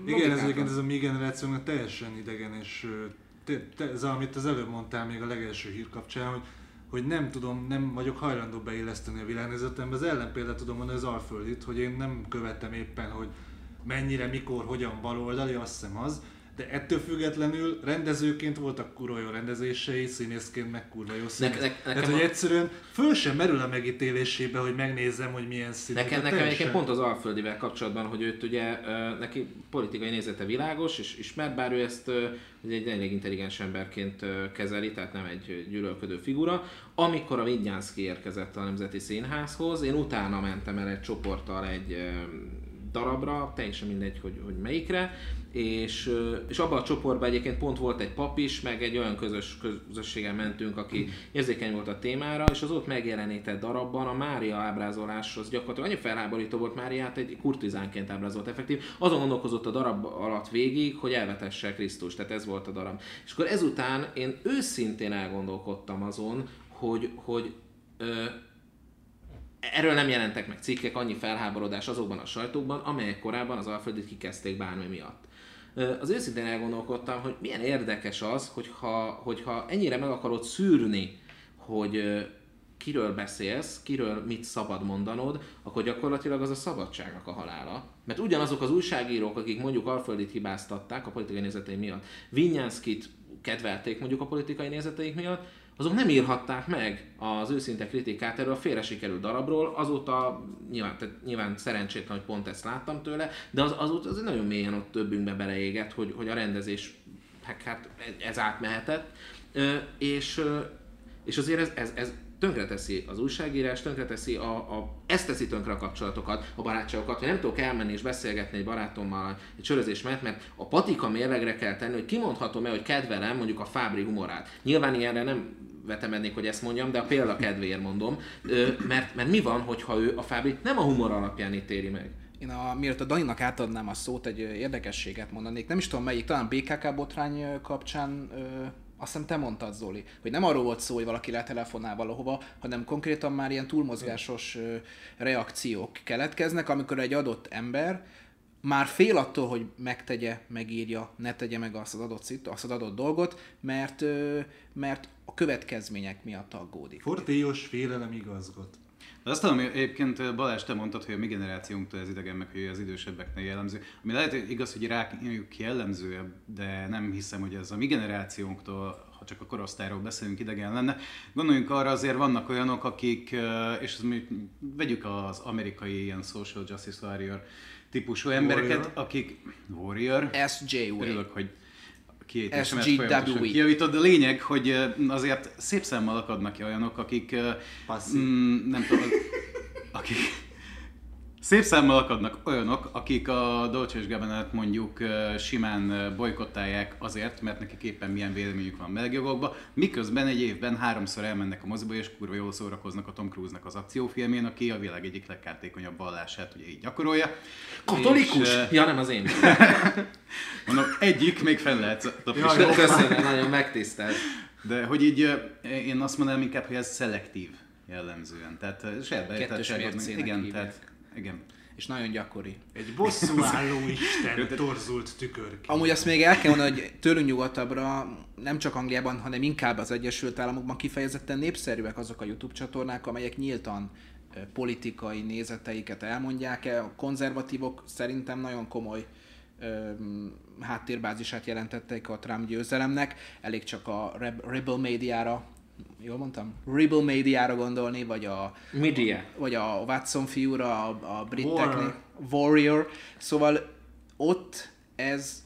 Igen, ez egyébként ez a mi generációnak teljesen idegen és te, te, ez, amit az előbb mondtál még a legelső hír kapcsán, hogy, hogy nem tudom, nem vagyok hajlandó beilleszteni a világnézetembe. Az ellenpéldát tudom mondani az Alföldit, hogy én nem követtem éppen, hogy mennyire, mikor, hogyan baloldali, azt hiszem az, de ettől függetlenül rendezőként voltak kurva jó rendezései, színészként meg kurva jó színész. Ne, ne, Tehát, hogy egyszerűen föl sem merül a megítélésébe, hogy megnézzem, hogy milyen szín. Nekem, nekem egyébként pont az Alföldivel kapcsolatban, hogy őt ugye, neki politikai nézete világos, és ismert, bár ő ezt egy elég intelligens emberként kezeli, tehát nem egy gyűlölködő figura. Amikor a Vidnyánszki érkezett a Nemzeti Színházhoz, én utána mentem el egy csoporttal egy darabra, teljesen mindegy, hogy, hogy melyikre, és, és abban a csoportban egyébként pont volt egy pap is, meg egy olyan közös közösségen mentünk, aki érzékeny volt a témára, és az ott megjelenített darabban a Mária ábrázolás az gyakorlatilag annyi felháborító volt Máriát, egy kurtizánként ábrázolt effektív. Azon gondolkozott a darab alatt végig, hogy elvetesse Krisztus, tehát ez volt a darab. És akkor ezután én őszintén elgondolkodtam azon, hogy, hogy ö, Erről nem jelentek meg cikkek, annyi felháborodás azokban a sajtókban, amelyek korábban az Alföldit kikezdték bármi miatt. Az őszintén elgondolkodtam, hogy milyen érdekes az, hogyha, hogyha ennyire meg akarod szűrni, hogy kiről beszélsz, kiről mit szabad mondanod, akkor gyakorlatilag az a szabadságnak a halála. Mert ugyanazok az újságírók, akik mondjuk Alföldit hibáztatták a politikai nézetei miatt, Vinyánszkit kedvelték mondjuk a politikai nézeteik miatt, azok nem írhatták meg az őszinte kritikát erről a félre sikerült darabról, azóta nyilván, tehát nyilván szerencsétlen, hogy pont ezt láttam tőle, de az, azóta az nagyon mélyen ott többünkbe beleégett, hogy, hogy a rendezés hát, hát ez átmehetett, és, és azért ez, ez, ez tönkreteszi az újságírás, tönkreteszi a, a, ezt teszi tönkre a kapcsolatokat, a barátságokat, hogy nem tudok elmenni és beszélgetni egy barátommal egy sörözés mellett, mert a patika mérlegre kell tenni, hogy kimondhatom-e, hogy kedvelem mondjuk a Fábri humorát. Nyilván ilyenre nem vetemednék, hogy ezt mondjam, de a példa kedvéért mondom, mert, mert mi van, hogyha ő a Fábri nem a humor alapján ítéli meg? Én a, mielőtt a Daninak átadnám a szót, egy érdekességet mondanék. Nem is tudom melyik, talán BKK botrány kapcsán azt hiszem te mondtad, Zoli, hogy nem arról volt szó, hogy valaki letelefonál valahova, hanem konkrétan már ilyen túlmozgásos reakciók keletkeznek, amikor egy adott ember már fél attól, hogy megtegye, megírja, ne tegye meg azt az adott, azt az adott dolgot, mert, mert a következmények miatt aggódik. Fortélyos félelem igazgat. Azt tudom, egyébként Balázs, te mondtad, hogy a mi generációnktól ez idegen, meg hogy az idősebbeknél jellemző. Ami lehet, hogy igaz, hogy rájuk jellemző, de nem hiszem, hogy ez a mi generációnktól, ha csak a korosztályról beszélünk, idegen lenne. Gondoljunk arra, azért vannak olyanok, akik, és ez mi, vegyük az amerikai ilyen social justice warrior típusú embereket, Warrior. akik Warrior, SJ. Örülök, hogy kiejtésemet SGWE. folyamatosan kijavítod, de a lényeg, hogy azért szép szemmel akadnak ki olyanok, akik, Passzív. mm, nem tudom, akik, szép szemmel akadnak olyanok, akik a Dolce Gabbana-t mondjuk simán bolykottálják azért, mert nekik éppen milyen véleményük van melegjogokba, miközben egy évben háromszor elmennek a moziba, és kurva jól szórakoznak a Tom Cruise-nak az akciófilmjén, aki a világ egyik legkártékonyabb vallását ugye így gyakorolja. Katolikus? És, Ja, nem az én. [laughs] Mondom, egyik még fenn lehet Ja, taposni. jó. Köszönöm, nagyon megtisztelt. De hogy így, én azt mondanám inkább, hogy ez szelektív jellemzően. Tehát beállítottságot, mércének igen, hívják. tehát, igen. És nagyon gyakori. Egy bosszúálló [laughs] isten torzult tükör. Amúgy azt még el kell mondani, hogy tőlünk nyugatabbra, nem csak Angliában, hanem inkább az Egyesült Államokban kifejezetten népszerűek azok a YouTube csatornák, amelyek nyíltan politikai nézeteiket elmondják. A konzervatívok szerintem nagyon komoly háttérbázisát jelentettek a Trump győzelemnek. Elég csak a Reb- Rebel médiára, jól mondtam? Rebel médiára gondolni, vagy a Media. vagy a Watson fiúra, a, a briteknél, Warrior. Warrior. Szóval ott ez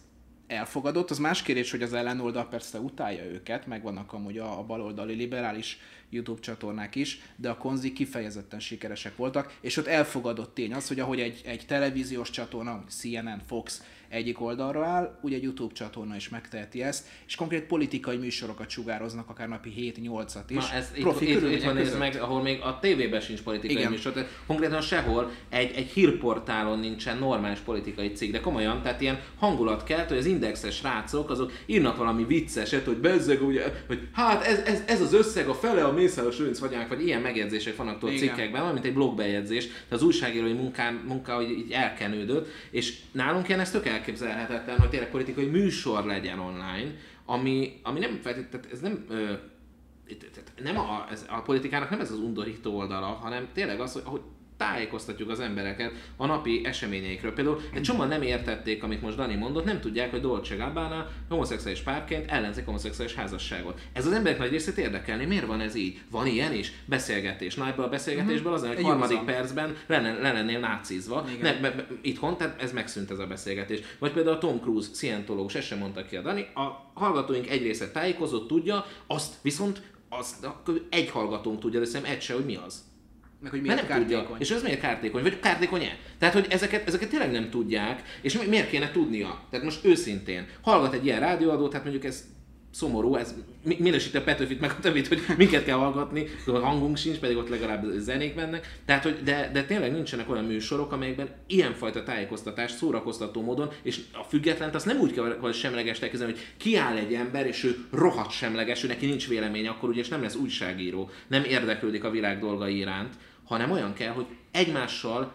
elfogadott. Az más kérdés, hogy az ellenoldal persze utálja őket, meg vannak amúgy a, a baloldali liberális YouTube csatornák is, de a konzi kifejezetten sikeresek voltak, és ott elfogadott tény az, hogy ahogy egy, egy televíziós csatorna, CNN, Fox egyik oldalra áll, úgy egy YouTube csatorna is megteheti ezt, és konkrét politikai műsorokat sugároznak, akár napi 7-8-at is. Na, ez itt, profi itt, itt van nézd meg, ahol még a tévében sincs politikai Igen. műsor, tehát konkrétan sehol egy, egy hírportálon nincsen normális politikai cikk, de komolyan, tehát ilyen hangulat kelt, hogy az indexes rácok, azok írnak valami vicceset, hogy bezzeg, ugye, hogy hát ez, ez, ez, az összeg a fele a Mészáros Lőrinc vagyának, vagy ilyen megjegyzések vannak Igen. cikkekben, olyan, mint egy blogbejegyzés, tehát az újságírói munkán, munka hogy így elkenődött, és nálunk ilyen ez tök elképzelhetetlen, hogy tényleg politikai műsor legyen online, ami, ami nem feltétlenül, ez nem ö, nem a, ez, a politikának nem ez az undorító oldala, hanem tényleg az, hogy, hogy tájékoztatjuk az embereket a napi eseményeikről. Például egy csomóan nem értették, amit most Dani mondott, nem tudják, hogy Dolce Gabbana homoszexuális párként ellenzik homoszexuális házasságot. Ez az emberek nagy részét érdekelni, miért van ez így? Van ilyen is? Beszélgetés. Na ebből a beszélgetésből az, hogy Egy harmadik józan. percben le, le lennél nácizva. Ne, be, be, itthon, tehát ez megszűnt ez a beszélgetés. Vagy például a Tom Cruise szientológus, ezt sem mondta ki a Dani, a hallgatóink egy része tájékozott, tudja, azt viszont azt, egy hallgatónk tudja, de szerintem egy se, hogy mi az. Meg hogy Mert miért nem tudja. kártékony. És ez miért kártékony? Vagy kártékony-e? Tehát, hogy ezeket, ezeket tényleg nem tudják, és mi- miért kéne tudnia? Tehát most őszintén, hallgat egy ilyen rádióadót, tehát mondjuk ez szomorú, ez mi- minősíti a Petőfit meg a többit, hogy minket kell hallgatni, hangunk sincs, pedig ott legalább zenék mennek. Tehát, hogy de, de tényleg nincsenek olyan műsorok, amelyekben ilyenfajta tájékoztatás szórakoztató módon, és a függetlent azt nem úgy kell hogy semlegesnek kezelni, hogy kiáll egy ember, és ő rohadt semleges, ő neki nincs véleménye, akkor ugye és nem lesz újságíró, nem érdeklődik a világ dolgai iránt, hanem olyan kell, hogy egymással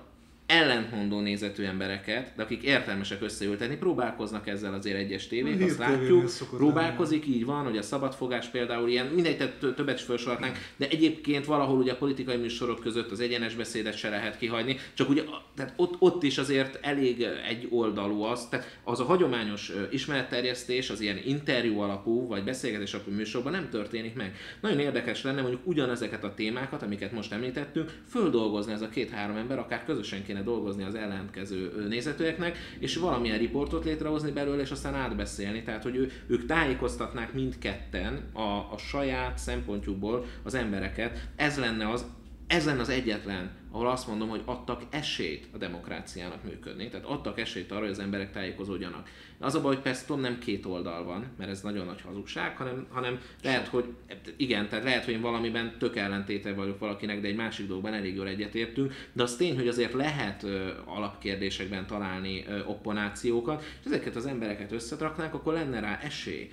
ellentmondó nézetű embereket, de akik értelmesek összeültetni, próbálkoznak ezzel azért egyes tévék, azt látjuk, próbálkozik, így van, hogy a szabadfogás például ilyen, mindegy, tehát tö- többet is felsorolhatnánk, de egyébként valahol ugye a politikai műsorok között az egyenes beszédet se lehet kihagyni, csak ugye tehát ott, ott is azért elég egy oldalú az, tehát az a hagyományos ö, ismeretterjesztés, az ilyen interjú alapú, vagy beszélgetés alapú műsorban nem történik meg. Nagyon érdekes lenne mondjuk ugyanezeket a témákat, amiket most említettünk, földolgozni ez a két-három ember, akár közösen kéne dolgozni az ellentkező ö, nézetőeknek, és valamilyen riportot létrehozni belőle, és aztán átbeszélni. Tehát, hogy ő, ők tájékoztatnák mindketten a, a saját szempontjukból az embereket. Ez lenne az, ez lenne az egyetlen, ahol azt mondom, hogy adtak esélyt a demokráciának működni, tehát adtak esélyt arra, hogy az emberek tájékozódjanak. Az a baj, hogy persze tudom, nem két oldal van, mert ez nagyon nagy hazugság, hanem, hanem lehet, hogy igen, tehát lehet, hogy én valamiben tök ellentéte vagyok valakinek, de egy másik dologban elég jól egyetértünk, de az tény, hogy azért lehet ö, alapkérdésekben találni ö, opponációkat, és ezeket az embereket összetraknánk, akkor lenne rá esély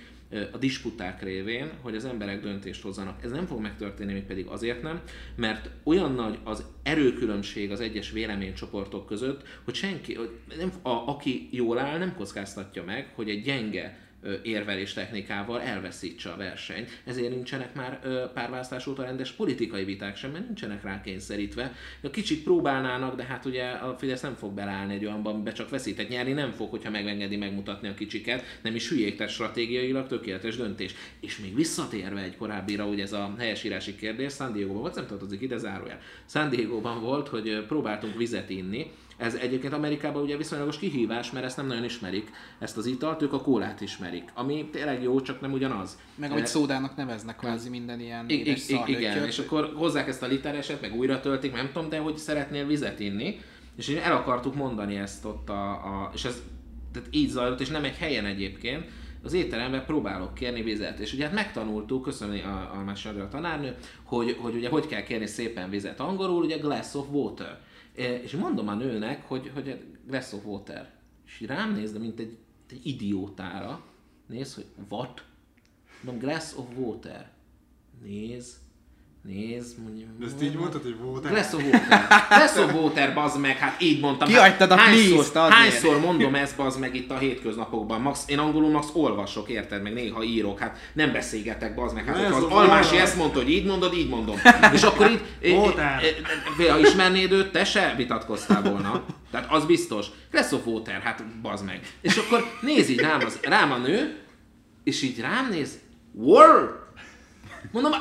a disputák révén, hogy az emberek döntést hozzanak. Ez nem fog megtörténni, még pedig azért nem, mert olyan nagy az erőkülönbség az egyes véleménycsoportok között, hogy senki, nem, a, aki jól áll, nem kockáztatja meg, hogy egy gyenge érvelés technikával elveszítse a versenyt. Ezért nincsenek már párválasztás óta rendes politikai viták sem, mert nincsenek rá kényszerítve. A kicsit próbálnának, de hát ugye a Fidesz nem fog belállni egy olyanban, amiben csak veszített nyerni, nem fog, hogyha megengedi megmutatni a kicsiket, nem is hülyék, tehát stratégiailag tökéletes döntés. És még visszatérve egy korábbira, ugye ez a helyesírási kérdés, San Diego-ban volt, nem tartozik ide zárójel. San Diego-ban volt, hogy próbáltunk vizet inni, ez egyébként Amerikában ugye viszonylagos kihívás, mert ezt nem nagyon ismerik, ezt az italt, ők a kólát ismerik, ami tényleg jó, csak nem ugyanaz. Meg amit szódának neveznek kvázi minden ilyen I- I- I- Igen, és akkor hozzák ezt a litereset, meg újra töltik, nem tudom, de hogy szeretnél vizet inni, és el akartuk mondani ezt ott a, a és ez tehát így zajlott, és nem egy helyen egyébként, az étteremben próbálok kérni vizet. És ugye hát megtanultuk, köszönöm a, a a tanárnő, hogy, hogy ugye hogy kell kérni szépen vizet angolul, ugye glass of water. És mondom a nőnek, hogy, hogy glass of water. És rám néz, de mint egy, egy idiótára. Néz, hogy what? Mondom, glass of water. Néz, Nézd, mondjuk. De ezt így mondtad, hogy water? Glass of water. Glass of water, bazd meg, hát így mondtam. Kihagytad hát, a hányszor, hányszor mondom ezt, bazd meg itt a hétköznapokban. Max, én angolul max olvasok, érted? Meg néha írok, hát nem beszélgetek, bazd meg. Hát, az Almási ezt mondta, hogy így mondod, így mondom. És akkor így, [laughs] water. ha ismernéd őt, te se vitatkoztál volna. Tehát az biztos. Glass of water, hát bazd meg. És akkor néz így rám, az, rám a nő, és így rám néz, World! Mondom,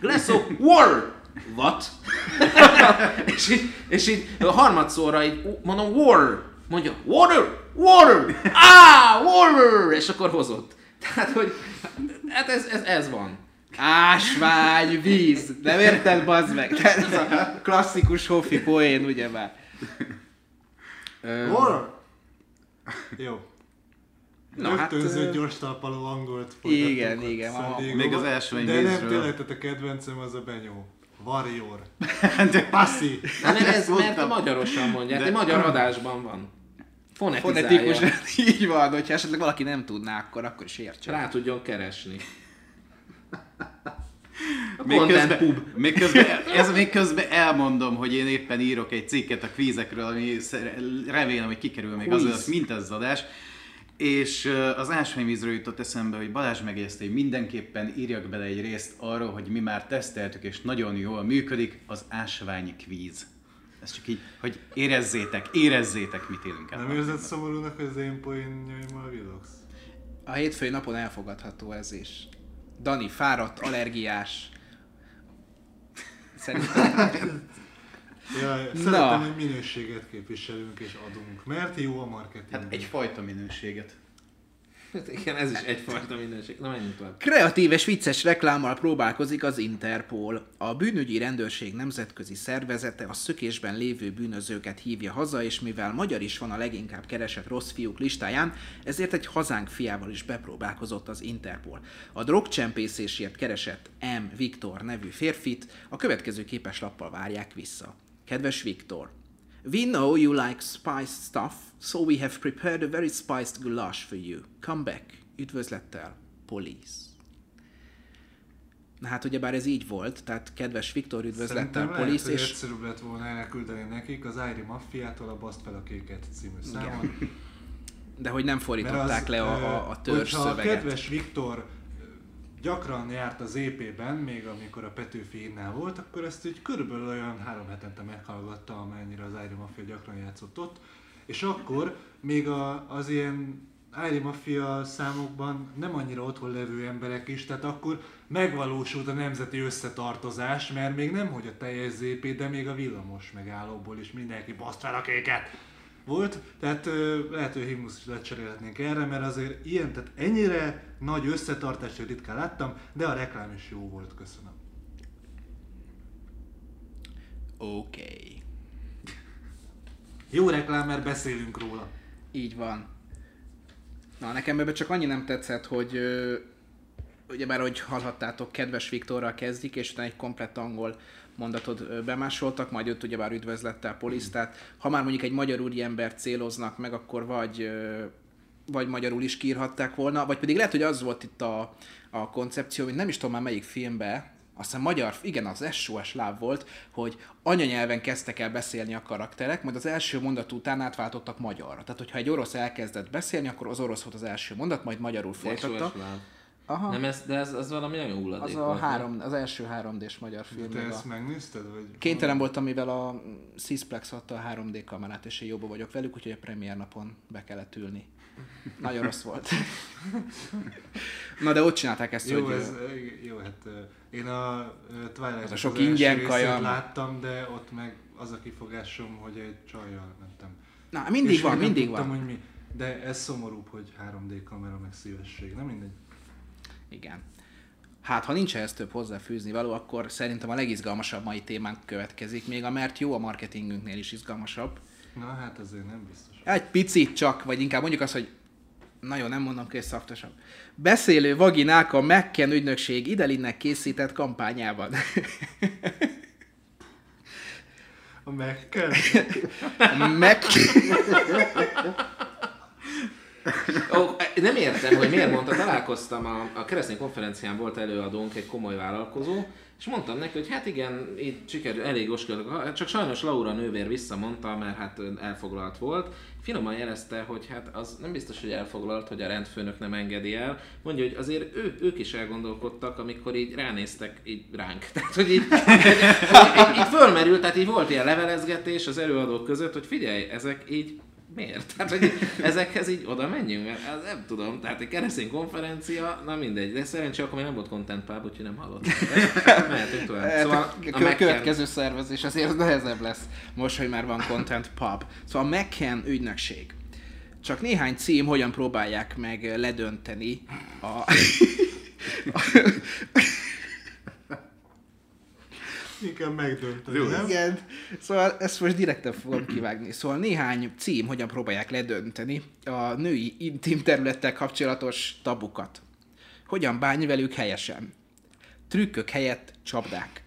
Glass of War! What? és, így, és így a harmadszorra így mondom, war! Mondja, water! Water! Ah, water! És akkor hozott. Tehát, hogy hát ez, ez, ez van. Ásvány, víz. Nem érted, bazd meg? Tehát ez a klasszikus hofi poén, ugye már. Water! Jó. Na, Rögtönző hát, gyors talpaló angolt Igen, igen. Még az első De nem tényleg, tehát a kedvencem az a Benyó. Warrior. [laughs] De passzi. Nem, ez, mert a magyarosan mondják, de magyar adásban van. Fonetikusan, így van, hogyha esetleg valaki nem tudná, akkor, akkor is értse. Rá tudjon keresni. még közben, pub. Még közben, ez még közben elmondom, hogy én éppen írok egy cikket a kvízekről, ami remélem, hogy kikerül még az, az mint az adás. És az ásványvízről jutott eszembe, hogy Balázs megjegyezte, hogy mindenképpen írjak bele egy részt arról, hogy mi már teszteltük, és nagyon jól működik az ásványi kvíz. Ez csak így, hogy érezzétek, érezzétek, mit élünk el. Nem érzed szomorúnak, hogy az én poénjaimmal vilogsz? A hétfői napon elfogadható ez is. Dani, fáradt, allergiás. Szerintem... [laughs] Ja, szeretem, hogy minőséget képviselünk és adunk, mert jó a marketing. Hát egyfajta minőséget. Hát igen, ez is egyfajta minőség. Na menjünk tovább. Kreatív és vicces reklámmal próbálkozik az Interpol. A bűnügyi rendőrség nemzetközi szervezete a szökésben lévő bűnözőket hívja haza, és mivel magyar is van a leginkább keresett rossz fiúk listáján, ezért egy hazánk fiával is bepróbálkozott az Interpol. A drogcsempészésért keresett M. Viktor nevű férfit a következő képeslappal várják vissza. Kedves Viktor, We know you like spiced stuff, so we have prepared a very spiced goulash for you. Come back. Üdvözlettel, Police. Na hát ugyebár ez így volt, tehát kedves Viktor, üdvözlettel, Police. Lehet, és... egyszerűbb lett volna elküldeni nekik az Ári Maffiától a Baszt fel a kéket című számon. De hogy nem fordították az, le a, a, a törzs szöveget. a kedves Viktor gyakran járt az EP-ben, még amikor a Petőfi innál volt, akkor ezt így körülbelül olyan három hetente meghallgatta, amennyire az Iron Mafia gyakran játszott ott. És akkor még a, az ilyen Iron Mafia számokban nem annyira otthon levő emberek is, tehát akkor megvalósult a nemzeti összetartozás, mert még nem hogy a teljes ZP, de még a villamos megállóból is mindenki baszt fel a kéket volt, tehát lehet, hogy himnusz is lecserélhetnénk erre, mert azért ilyen, tehát ennyire nagy összetartást ritkán láttam, de a reklám is jó volt, köszönöm. Oké. Okay. Jó reklám, mert beszélünk róla. Így van. Na, nekem ebben csak annyi nem tetszett, hogy ugye már, hogy hallhattátok, kedves Viktorral kezdik, és utána egy komplett angol mondatot bemásoltak, majd jött ugyebár üdvözlettel polisz, tehát ha már mondjuk egy magyar úriembert céloznak meg, akkor vagy vagy magyarul is kiírhatták volna, vagy pedig lehet, hogy az volt itt a, a koncepció, hogy nem is tudom már melyik filmbe, aztán magyar, igen, az SOS láb volt, hogy anyanyelven kezdtek el beszélni a karakterek, majd az első mondat után átváltottak magyarra. Tehát, hogyha egy orosz elkezdett beszélni, akkor az orosz volt az első mondat, majd magyarul folytatta. SOS láb. Aha. Nem, ez, de ez, ez valami nagyon hulladék Az a volt, nem? három, az első 3D-s magyar film. Te ezt a... megnézted? Vagy? Kénytelen voltam, mivel a Sysplex adta a 3D kamerát, és én jobban vagyok velük, úgyhogy a premier napon be kellett ülni. Nagyon rossz volt. Na de ott csinálták ezt, Jó, hogy... ez, jó, hát én a Twilight Az a sok első ingyen részét kaja. láttam, de ott meg az a kifogásom, hogy egy csajjal mentem. Na, mindig És van, nem mindig tudtam, van. hogy mi. De ez szomorúbb, hogy 3D kamera meg szívesség, nem mindegy. Igen. Hát, ha nincs ehhez több hozzáfűzni való, akkor szerintem a legizgalmasabb mai témánk következik, még a mert jó a marketingünknél is izgalmasabb. Na hát azért nem biztos. Egy picit csak, vagy inkább mondjuk azt, hogy nagyon nem mondom ki, hogy szaktosabb. Beszélő vaginák a Mekken ügynökség Idalinnek készített kampányában. A Mac-kel? [laughs] Meg... Ó, nem értem, hogy miért mondta, találkoztam a, a keresztény konferencián volt előadónk egy komoly vállalkozó, és mondtam neki, hogy hát igen, itt sikerül, elég oskölök, csak sajnos Laura nővér visszamondta, mert hát elfoglalt volt. Finoman jelezte, hogy hát az nem biztos, hogy elfoglalt, hogy a rendfőnök nem engedi el. Mondja, hogy azért ő, ők is elgondolkodtak, amikor így ránéztek így ránk. [laughs] Tehát, hogy így, így, így fölmerült, tehát így volt ilyen levelezgetés az előadók között, hogy figyelj, ezek így Miért? Tehát, hogy ezekhez így oda menjünk, mert ez nem tudom, tehát egy keresztény konferencia, na mindegy, de szerencsé akkor még nem volt Content Pub, úgyhogy nem hallottam. Mehetünk tovább. Szóval Szóval a a Mac-en- következő szervezés azért nehezebb lesz, most, hogy már van Content Pub. Szóval a McCann ügynökség. Csak néhány cím, hogyan próbálják meg ledönteni a... [laughs] Inkább megdönteni, nem? Igen, szóval ezt most direkten fogom kivágni. Szóval néhány cím, hogyan próbálják ledönteni a női intim területtel kapcsolatos tabukat. Hogyan bánj velük helyesen. Trükkök helyett csapdák.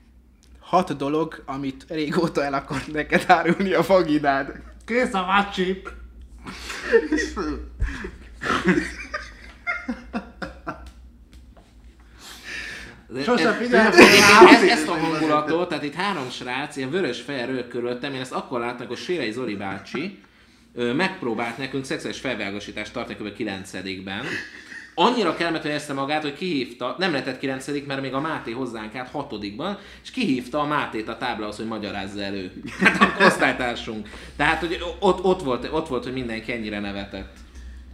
Hat dolog, amit régóta el akar neked árulni a vaginád. Kész a vacsi! De Sose ez- figyeltem ez- ez- Ezt a hangulatot, tehát itt három srác, ilyen vörös fejjel körülöttem, én ezt akkor láttam, hogy Sérei Zoli bácsi megpróbált nekünk szexuális felvilágosítást tartani kb. 9-ben. Annyira kellemetlen érezte magát, hogy kihívta, nem lehetett 9 mert még a Máté hozzánk át 6 és kihívta a Mátét a táblához, hogy magyarázza elő. Hát a osztálytársunk. Tehát, hogy ott, ott, volt, ott volt, hogy mindenki ennyire nevetett.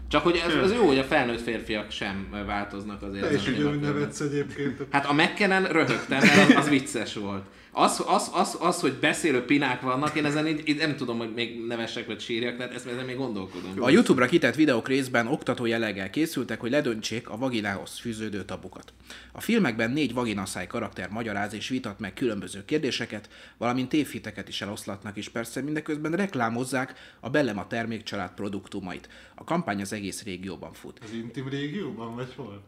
Csak hogy az, az jó, hogy a felnőtt férfiak sem változnak azért. Te is ugyanúgy nevetsz egyébként. Hát a McKenna röhögtem, mert az, az vicces volt. Az, az, az, az, hogy beszélő pinák vannak, én ezen így, így nem tudom, hogy még nevessek vagy sírjak, tehát ezt, ezen még gondolkodom. A YouTube-ra kitett videók részben oktató jelleggel készültek, hogy ledöntsék a vaginához fűződő tabukat. A filmekben négy vaginaszáj karakter magyaráz és vitat meg különböző kérdéseket, valamint tévhiteket is eloszlatnak is persze, mindeközben reklámozzák a Bellema termékcsalád produktumait. A kampány az egész régióban fut. Az intim régióban, vagy hol?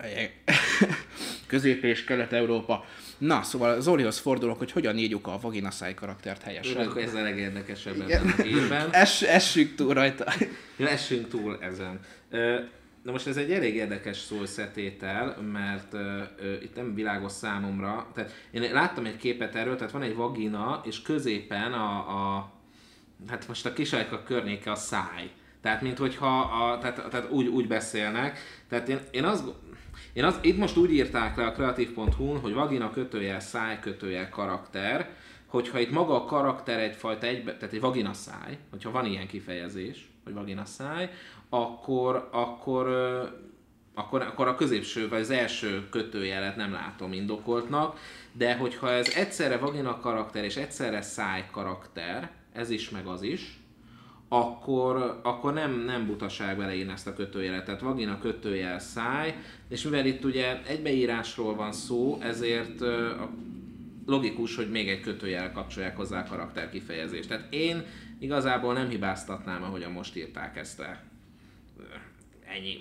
[laughs] Közép- és Kelet-Európa. Na, szóval Zolihoz fordulok, hogy hogyan írjuk a vaginaszáj karaktert Örülök, helyesen. hogy ez a legérdekesebb ebben a hírben. [laughs] Es, essünk túl rajta. Lessünk túl ezen. Na most ez egy elég érdekes szószetétel, mert itt nem világos számomra. Tehát én láttam egy képet erről, tehát van egy vagina, és középen a, a hát most a kisajka környéke a száj. Tehát, mint hogyha a, tehát, tehát úgy, úgy beszélnek. Tehát én, én azt, én az, itt most úgy írták le a kreatív.hu-n, hogy vagina kötőjel, száj kötőjel karakter, hogyha itt maga a karakter egyfajta egybe, tehát egy vagina száj, hogyha van ilyen kifejezés, hogy vagina száj, akkor, akkor, akkor, akkor a középső, vagy az első kötőjelet nem látom indokoltnak, de hogyha ez egyszerre vagina karakter és egyszerre száj karakter, ez is meg az is, akkor, akkor nem, nem butaság beleírni ezt a kötőjelet. Tehát vagina kötőjel száj, és mivel itt ugye egybeírásról van szó, ezért logikus, hogy még egy kötőjel kapcsolják hozzá a karakter kifejezést. Tehát én igazából nem hibáztatnám, ahogyan most írták ezt el. Ennyi.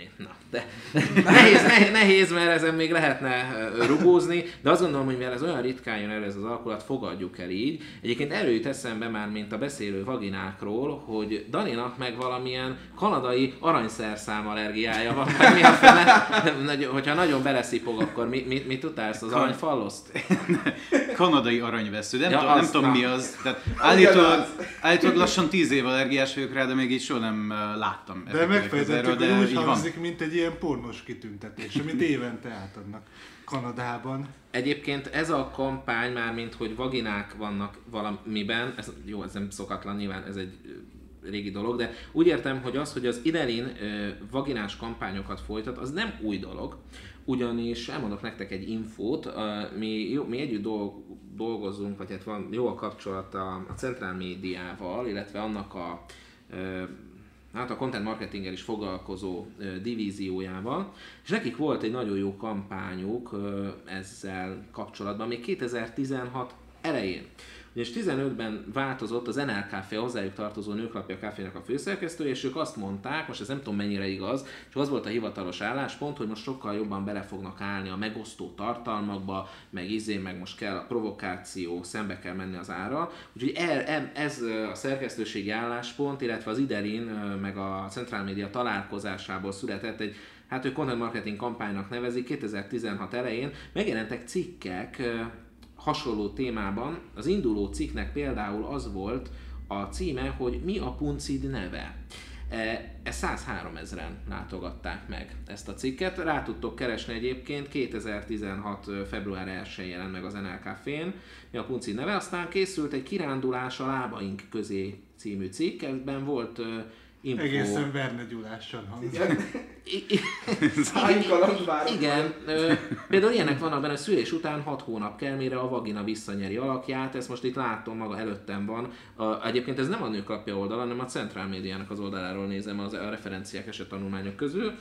Szeretné. Na, de [laughs] nehéz, nehéz, nehéz, mert ezen még lehetne rugózni, de azt gondolom, hogy mivel ez olyan ritkán jön elő ez az alkulat, fogadjuk el így. Egyébként előjut eszembe már, mint a beszélő vaginákról, hogy Daninak meg valamilyen kanadai aranyszerszám allergiája van, vagy mi a fele, [laughs] hogyha nagyon beleszipog, akkor mi, mi, mit utálsz, az aranyfalloszt? [laughs] Kanadai aranyvesző, nem, ja, tudom, nem tudom mi az. Tehát állítólag, állítólag lassan tíz év allergiás vagyok rá, de még így soha nem láttam. De megfejtettük, hogy úgy hangzik, van. mint egy ilyen pornos kitüntetés, amit évente átadnak Kanadában. Egyébként ez a kampány már, mint hogy vaginák vannak valamiben, ez, jó, ez nem szokatlan, nyilván ez egy régi dolog, de úgy értem, hogy az, hogy az Idelin vaginás kampányokat folytat, az nem új dolog, ugyanis elmondok nektek egy infót, mi, jó, mi együtt dolgozunk, vagy hát van jó a kapcsolat a, a centrál médiával, illetve annak a hát a content marketinggel is foglalkozó divíziójával, és nekik volt egy nagyon jó kampányuk ezzel kapcsolatban, még 2016 elején. Ugyanis 15-ben változott az NLKF hozzájuk tartozó nőklapja kávénak a főszerkesztő, és ők azt mondták, most ez nem tudom mennyire igaz, csak az volt a hivatalos álláspont, hogy most sokkal jobban bele fognak állni a megosztó tartalmakba, meg izé, meg most kell a provokáció, szembe kell menni az ára. Úgyhogy ez a szerkesztőségi álláspont, illetve az Idelin, meg a Central Media találkozásából született egy hát ő content marketing kampánynak nevezik, 2016 elején megjelentek cikkek hasonló témában. Az induló cikknek például az volt a címe, hogy mi a puncid neve. E, ezt 103 ezeren látogatták meg ezt a cikket. Rá tudtok keresni egyébként, 2016. február 1-én jelent meg az NLK fén, mi a puncid neve. Aztán készült egy kirándulás a lábaink közé című cikk, ebben volt info. Egészen Verne Gyulással hangzik. Igen, [laughs] például ilyenek vannak benne, szülés után 6 hónap kell, mire a vagina visszanyeri alakját, ezt most itt látom, maga előttem van. A, egyébként ez nem a nőklapja oldala, hanem a Centrál Médiának az oldaláról nézem az, a referenciák eset tanulmányok közül.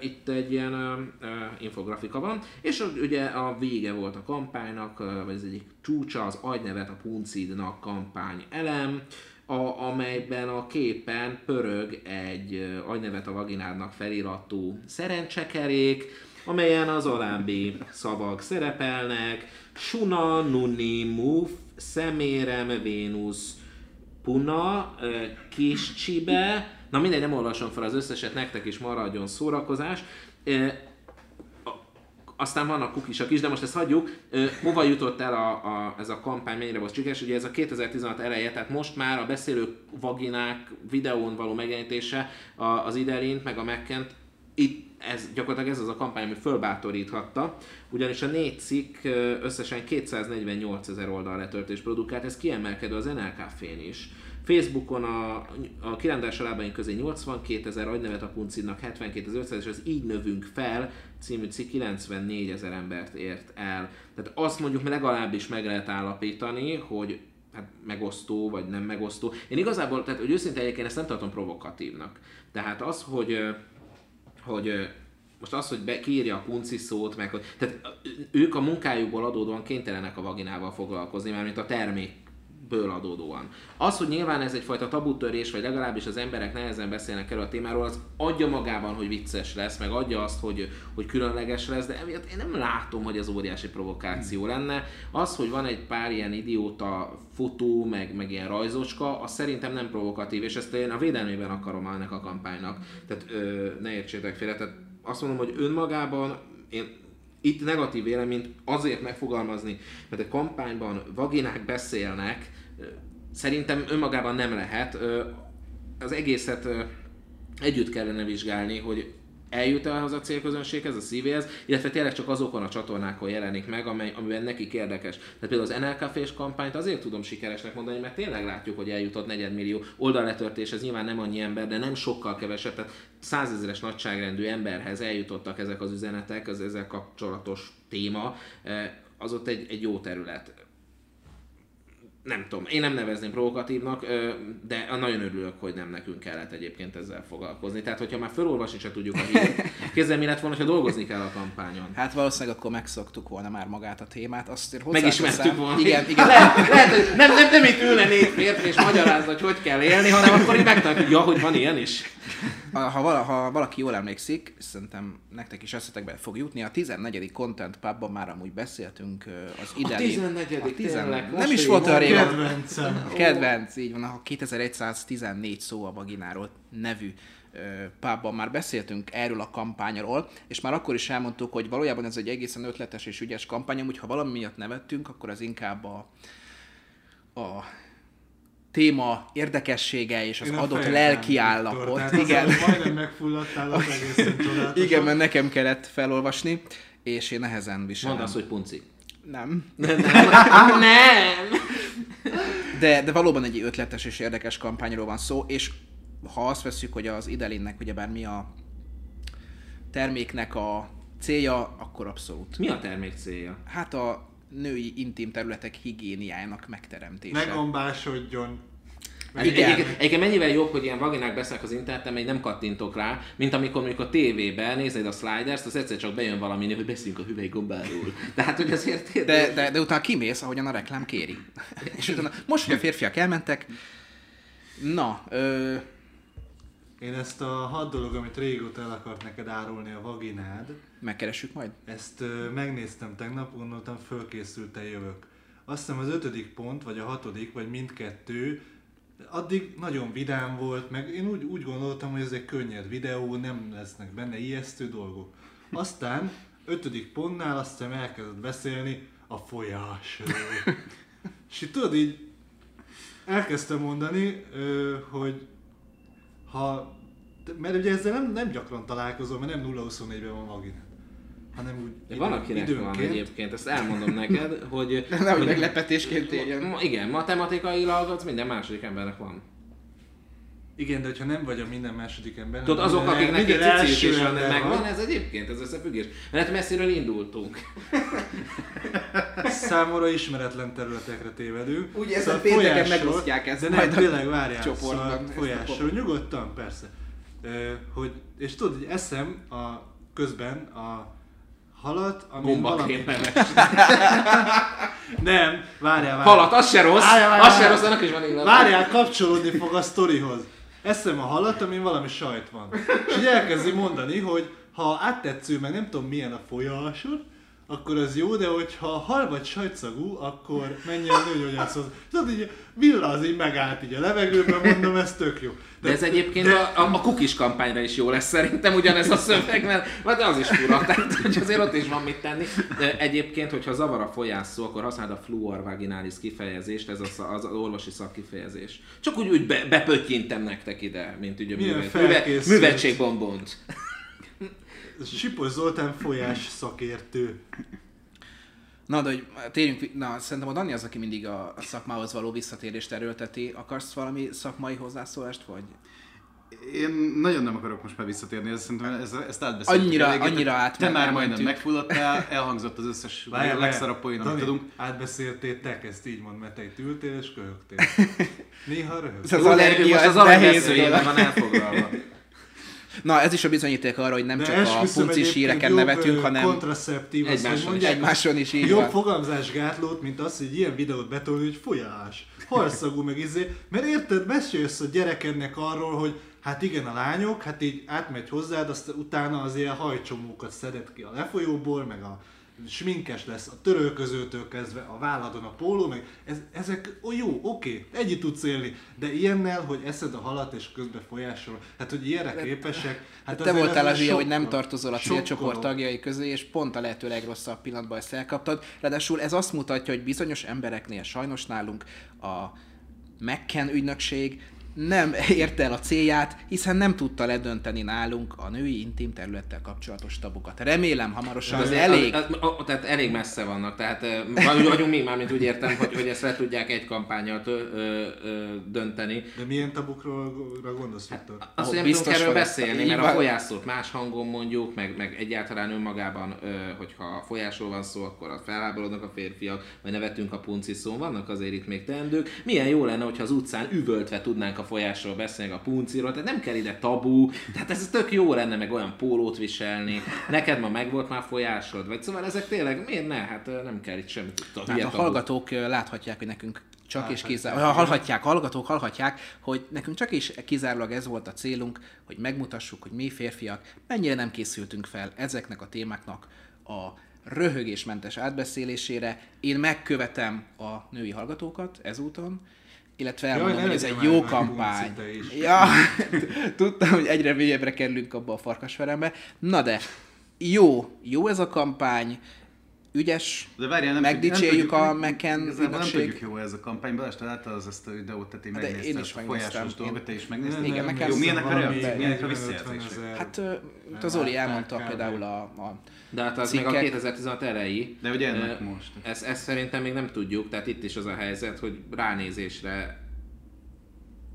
Itt egy ilyen uh, infografika van, és ugye a vége volt a kampánynak, vagy az egyik csúcsa, az agynevet a puncidnak kampány elem a, amelyben a képen pörög egy agynevet a vaginádnak feliratú szerencsekerék, amelyen az alábbi szavak szerepelnek, Suna, Nuni, Muf, Szemérem, Vénusz, Puna, Kis Csibe, na mindegy, nem olvasom fel az összeset, nektek is maradjon szórakozás. Aztán vannak kukisak is, de most ezt hagyjuk. hova jutott el a, a, ez a kampány, mennyire volt sikeres? Ugye ez a 2016 eleje, tehát most már a beszélő vaginák videón való megjelenítése az Iderint, meg a Mekkent, itt ez, gyakorlatilag ez az a kampány, ami fölbátoríthatta, ugyanis a négy cikk összesen 248 ezer oldal letöltés produkált, ez kiemelkedő az NLK-fén is. Facebookon a, a kirándás lábaink közé 82 ezer, agynevet a puncidnak 72 ezer és az Így növünk fel című cikk 94 ezer embert ért el. Tehát azt mondjuk legalábbis meg lehet állapítani, hogy hát megosztó, vagy nem megosztó. Én igazából, tehát hogy őszintén egyébként ezt nem tartom provokatívnak. Tehát az, hogy, hogy most az, hogy be, kiírja a punci szót, meg tehát ők a munkájukból adódóan kénytelenek a vaginával foglalkozni, mert mint a termék ből adódóan. Az, hogy nyilván ez egyfajta tabutörés, vagy legalábbis az emberek nehezen beszélnek erről a témáról, az adja magában, hogy vicces lesz, meg adja azt, hogy, hogy különleges lesz, de emiatt én nem látom, hogy ez óriási provokáció lenne. Az, hogy van egy pár ilyen idióta fotó, meg, meg ilyen rajzocska, az szerintem nem provokatív, és ezt én a védelmében akarom ennek a kampánynak. Tehát ö, ne értsétek félre, tehát azt mondom, hogy önmagában én itt negatív véleményt azért megfogalmazni, mert egy kampányban vaginák beszélnek, Szerintem önmagában nem lehet. Az egészet együtt kellene vizsgálni, hogy eljut el az a célközönséghez, a szívéhez, illetve tényleg csak azokon a csatornákon jelenik meg, amely, amiben nekik érdekes. Tehát például az NLKF-s kampányt azért tudom sikeresnek mondani, mert tényleg látjuk, hogy eljutott negyedmillió oldalletörtés, ez nyilván nem annyi ember, de nem sokkal kevesebb, tehát százezeres nagyságrendű emberhez eljutottak ezek az üzenetek, az ezzel kapcsolatos téma, az ott egy, egy jó terület nem tudom, én nem nevezném provokatívnak, de nagyon örülök, hogy nem nekünk kellett egyébként ezzel foglalkozni. Tehát, hogyha már felolvasni se tudjuk a hírt, [laughs] kézzel mi lett volna, ha dolgozni kell a kampányon. Hát valószínűleg akkor megszoktuk volna már magát a témát. Azt Megismertük volna. Igen, igen. Lehet, lehet, hogy nem, nem, nem itt ülne négy férfi és magyarázza, hogy hogy kell élni, hanem akkor így megtaláljuk, ja, hogy van ilyen is. A- Ha, vala, ha valaki jól emlékszik, szerintem nektek is eszetekbe fog jutni, a 14. Content Pubban már amúgy beszéltünk az idei... 14., tényleg, Nem is volt olyan régen. Kedvencem. Kedvenc, így van, a 2114 szó a vagináról nevű pubban már beszéltünk erről a kampányról, és már akkor is elmondtuk, hogy valójában ez egy egészen ötletes és ügyes kampány, úgyhogy ha valami miatt nevettünk, akkor az inkább a, a téma érdekessége és az Én adott lelki nem, állapot. Igen. azzal Majdnem megfulladtál, az [laughs] egészen csodálatos. Igen, mert nekem kellett felolvasni, és én nehezen viselem. Mondd azt, hogy punci. Nem. Nem. [laughs] nem. De, de valóban egy ötletes és érdekes kampányról van szó, és ha azt veszük, hogy az Idalinnek ugyebár mi a terméknek a célja, akkor abszolút. Mi a termék célja? Hát a női intim területek higiéniájának megteremtése. Ne Egyébként, egyébként mennyivel jobb, hogy ilyen vaginák beszélnek az interneten, még nem kattintok rá, mint amikor mondjuk a tévében nézed a sliders, az egyszer csak bejön valami, hogy beszéljünk a hüvelygombáról. Tehát, hogy azért érted? De, de, de utána kimész, ahogyan a reklám kéri. [laughs] és utána, most, hogy a férfiak elmentek, na, ö, Én ezt a hat dolog, amit régóta el akart neked árulni a vaginád, megkeressük majd. ezt ö, megnéztem tegnap, gondoltam fölkészülten jövök. Azt hiszem az ötödik pont, vagy a hatodik, vagy mindkettő, addig nagyon vidám volt, meg én úgy, úgy gondoltam, hogy ez egy könnyed videó, nem lesznek benne ijesztő dolgok. Aztán ötödik pontnál azt hiszem elkezdett beszélni a folyásról. És tudod így elkezdtem mondani, hogy ha, mert ugye ezzel nem, nem gyakran találkozom, mert nem 0-24-ben van vagina, hanem úgy De van, akinek van egyébként, ezt elmondom neked, [laughs] hogy... Nehogy hogy meglepetésként érjen. Ma- Igen, matematikailag az minden második embernek van. Igen, de hogyha nem vagy a minden második ember. Tudod, azok, akiknek egy cicik is van, megvan, ez egyébként, ez összefüggés. Mert messziről indultunk. [laughs] Számomra ismeretlen területekre tévedünk. Ugye ezt Szóval pénteken folyásról- megosztják ezt De nem, a tényleg várjál. csoportban, Szóval ezt a folyásról, nyugodtan, persze. Ö, hogy, és tudod, hogy eszem a, közben a halat, ami valami... Gombaképemes. [laughs] Nem, várjál, várjál. Halat, az se rossz, Várjál, várjál, az se rossz, annak is van illat. Várjál, kapcsolódni fog a sztorihoz. Eszem a halat, amin valami sajt van. És így elkezdi mondani, hogy ha áttetsző, meg nem tudom milyen a folyásod, akkor az jó, de hogyha hal vagy sajtszagú, akkor menj el nőgyógyászhoz. Tudod, így villa így megállt így a levegőben, mondom, ez tök jó. De ez egyébként a, a, a kukis kampányra is jó lesz szerintem ugyanez a szöveg, mert mert de az is fura, tehát hogy azért ott is van mit tenni. De egyébként, hogyha zavar a folyászó, akkor használd a fluor vaginális kifejezést, ez az, az, az orvosi szakkifejezés. Csak úgy, úgy be, bepöttyintem nektek ide, mint ugye művet, felkészült. művetségbombont. Sipos Zoltán folyás szakértő. Na, de hogy térjünk, vi- na, szerintem a Dani az, aki mindig a szakmához való visszatérést erőlteti. Akarsz valami szakmai hozzászólást, vagy? Én nagyon nem akarok most már visszatérni, ez, szerintem ez, ezt átbeszéltük. Annyira- eléggé. annyira Te átment- már majdnem megfulladtál, elhangzott az összes [laughs] Várjál, legszarabb poén, amit tudunk. átbeszéltétek, ezt így mond, mert te itt ültél és köhögtél. [laughs] Néha röhög. Az allergia, most ez az dolog. van elfoglalva. [laughs] Na, ez is a bizonyíték arra, hogy nem De csak a puncis híreken nevetünk, hanem kontraceptív, Egymáson is. egymáson is így Jobb fogamzásgátlót, mint az, hogy ilyen videót betolni, hogy folyás, halszagú, meg izé. Mert érted, mesélsz a gyerekednek arról, hogy hát igen, a lányok, hát így átmegy hozzád, azt utána az ilyen hajcsomókat szedett ki a lefolyóból, meg a sminkes lesz a törölközőtől kezdve a válladon a póló, meg ez, ezek ó, jó, oké, együtt tudsz élni, de ilyennel, hogy eszed a halat és közben folyásol, hát hogy ilyenre képesek, hát Te azért voltál az ilyen, hogy nem tartozol a célcsoport tagjai közé, és pont a lehető legrosszabb pillanatban ezt elkaptad. Ráadásul ez azt mutatja, hogy bizonyos embereknél, sajnos nálunk a McCann ügynökség nem érte el a célját, hiszen nem tudta ledönteni nálunk a női intim területtel kapcsolatos tabukat. Remélem hamarosan az elég. Az, az, az, tehát elég messze vannak, tehát vagy vagyunk mi már, mint úgy értem, hogy, hogy ezt le tudják egy kampányal tö, ö, ö, dönteni. De milyen tabukról gondolsz, Viktor? Azt, Ahol hogy nem biztos tudunk erről beszélni, mert a folyászót más hangon mondjuk, meg, meg egyáltalán önmagában, ö, hogyha a folyásról van szó, akkor a felháborodnak a férfiak, vagy nevetünk a punci szó, vannak azért itt még teendők. Milyen jó lenne, hogyha az utcán üvöltve tudnánk a folyásról beszélni, a punciról, tehát nem kell ide tabu, tehát ez tök jó lenne meg olyan pólót viselni. Neked ma megvolt már folyásod, vagy szóval ezek tényleg, miért ne? Hát nem kell itt semmit. Hát a hallgatók ö, láthatják, hogy nekünk csak és Hát, kizárólag, hát, hallhatják, hallgatók hallhatják, hogy nekünk csak és kizárólag ez volt a célunk, hogy megmutassuk, hogy mi férfiak mennyire nem készültünk fel ezeknek a témáknak a röhögésmentes átbeszélésére. Én megkövetem a női hallgatókat ezúton, illetve elmondom, ne hogy ez egy jó kampány. Ja, [laughs] tudtam, hogy egyre mélyebbre kerülünk abba a farkasverembe. Na de, jó, jó ez a kampány, ügyes, De várjál, nem megdicsérjük tudjuk- a nem- McCann Igazából nem tudjuk jó ez a kampány, Balázs, te láttad az ezt a videót, tehát én De megnéztem én is ezt a megnéztem. folyásos Én- dolgot, te is megnézted? Igen, nekem Jó, milyenek a valami reakciók, milyenek a 40-50 visszajelzések? Hát az Oli elmondta például a, a De hát az még a cikkek. 2016 elejé. De ugye ennek Ö, most. Ezt, ezt szerintem még nem tudjuk, tehát itt is az a helyzet, hogy ránézésre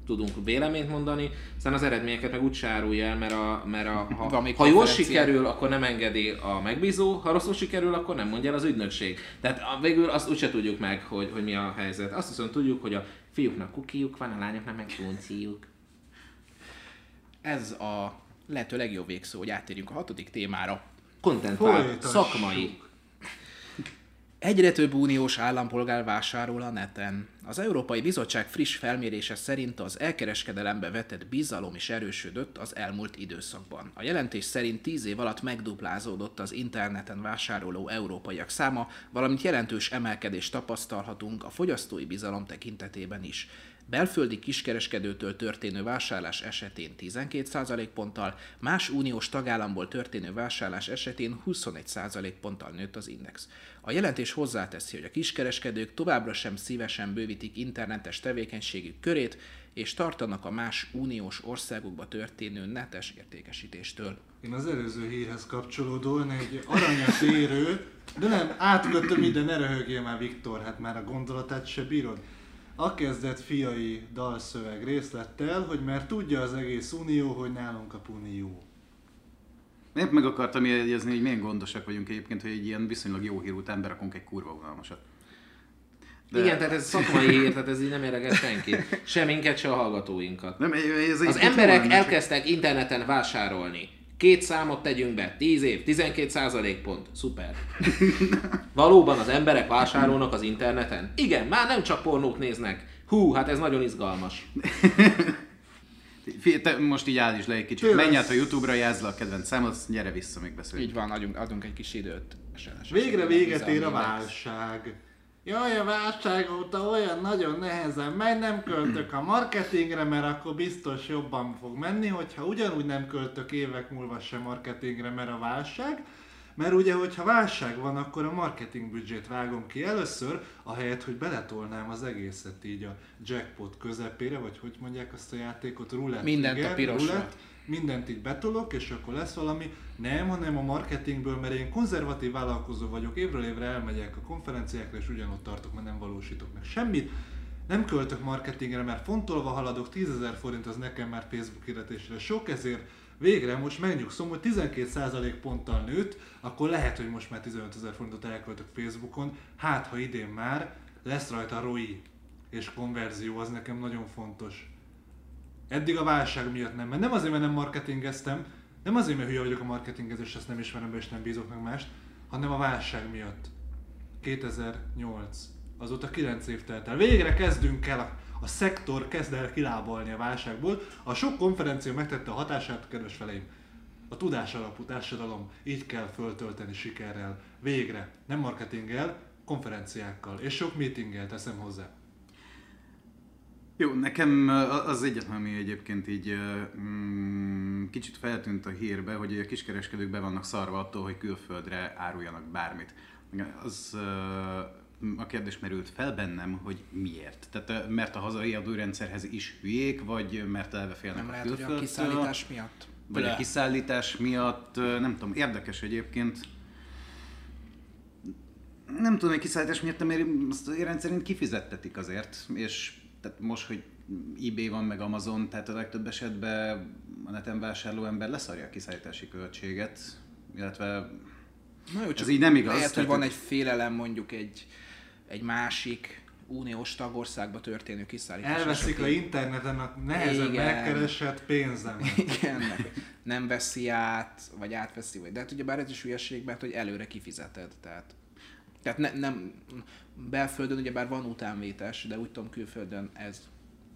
tudunk véleményt mondani, aztán az eredményeket meg úgy sárulja el, mert, a, mert a, ha, ha jól sikerül, akkor nem engedi a megbízó, ha rosszul sikerül, akkor nem mondja el az ügynökség. Tehát a, végül azt úgyse tudjuk meg, hogy, hogy mi a helyzet. Azt viszont tudjuk, hogy a fiúknak kukiuk van, a lányoknak meg punciuk. ez a lehető legjobb végszó, hogy áttérjünk a hatodik témára. Content Folytassuk. szakmai. Egyre több uniós állampolgár vásárol a neten. Az Európai Bizottság friss felmérése szerint az elkereskedelembe vetett bizalom is erősödött az elmúlt időszakban. A jelentés szerint 10 év alatt megduplázódott az interneten vásároló európaiak száma, valamint jelentős emelkedést tapasztalhatunk a fogyasztói bizalom tekintetében is. Belföldi kiskereskedőtől történő vásárlás esetén 12% ponttal, más uniós tagállamból történő vásárlás esetén 21% ponttal nőtt az index. A jelentés hozzáteszi, hogy a kiskereskedők továbbra sem szívesen bővítik internetes tevékenységük körét, és tartanak a más uniós országokba történő netes értékesítéstől. Én az előző hírhez kapcsolódóan egy aranyat érő, de nem, átkötöm ide, ne röhögjél már Viktor, hát már a gondolatát se bírod. A kezdett fiai dalszöveg részlettel, hogy mert tudja az egész unió, hogy nálunk a puni jó. Épp meg akartam jegyezni, hogy milyen gondosak vagyunk egyébként, hogy egy ilyen viszonylag jó hír után berakunk egy kurva unalmasat. De... Igen, tehát ez szakmai hír, tehát ez így nem érdekel senkit. Se minket, se a hallgatóinkat. Nem, ez Az emberek elkezdtek interneten vásárolni. Két számot tegyünk be, 10 év, 12 százalék pont. Szuper. Valóban az emberek vásárolnak az interneten? Igen, már nem csak pornót néznek. Hú, hát ez nagyon izgalmas. Te most így áll is le egy kicsit. Tényleg. Menj át a Youtube-ra, játszd le a kedvenc számot, gyere vissza, még beszélünk. Így van, adjunk, adunk egy kis időt. Végre véget ér a válság. Jaj, a válság óta olyan nagyon nehezen megy, nem költök a marketingre, mert akkor biztos jobban fog menni, hogyha ugyanúgy nem költök évek múlva sem marketingre, mert a válság. Mert ugye, hogyha válság van, akkor a marketing büdzsét vágom ki először, ahelyett, hogy beletolnám az egészet így a jackpot közepére, vagy hogy mondják azt a játékot, roulette. Mindent a igen, pirosra. roulette mindent így betolok, és akkor lesz valami. Nem, hanem a marketingből, mert én konzervatív vállalkozó vagyok, évről évre elmegyek a konferenciákra, és ugyanott tartok, mert nem valósítok meg semmit. Nem költök marketingre, mert fontolva haladok, 10 ezer forint az nekem már Facebook hirdetésre sok, ezért végre most megnyugszom, hogy 12% ponttal nőtt, akkor lehet, hogy most már 15 ezer forintot elköltök Facebookon, hát ha idén már lesz rajta ROI és konverzió, az nekem nagyon fontos. Eddig a válság miatt nem, mert nem azért, mert nem marketingeztem, nem azért, mert hülye vagyok a marketingezés, és ezt nem ismerem be, és nem bízok meg mást, hanem a válság miatt. 2008. Azóta 9 év telt el. Végre kezdünk el, a, a szektor kezd el kilábalni a válságból. A sok konferencia megtette a hatását, kedves feleim. A tudás alapú társadalom így kell föltölteni sikerrel. Végre. Nem marketinggel, konferenciákkal. És sok meetinggel teszem hozzá. Jó, nekem az egyetlen, ami egyébként így mm, kicsit feltűnt a hírbe, hogy a kiskereskedők be vannak szarva attól, hogy külföldre áruljanak bármit. Az a kérdés merült fel bennem, hogy miért. Tehát mert a hazai adórendszerhez is hülyék, vagy mert elve félnek Nem a lehet, hogy a kiszállítás miatt? vagy a Ble. kiszállítás miatt, nem tudom, érdekes egyébként. Nem tudom, hogy kiszállítás miatt, mert azt én rendszerint kifizettetik azért, és tehát most, hogy eBay van, meg Amazon, tehát a legtöbb esetben a neten vásárló ember leszarja a kiszállítási költséget, illetve Na jó, Ez így nem igaz, Lehet, hogy van egy félelem mondjuk egy, egy másik uniós tagországba történő kiszállítás. Elveszik a interneten a nehezen Igen. megkeresett pénzem. [laughs] Igen, meg nem veszi át, vagy átveszi, vagy de hát ugye bár ez is hülyeség, mert hogy előre kifizeted, tehát Tehát ne, nem, belföldön ugyebár van utánvétes, de úgy tudom külföldön ez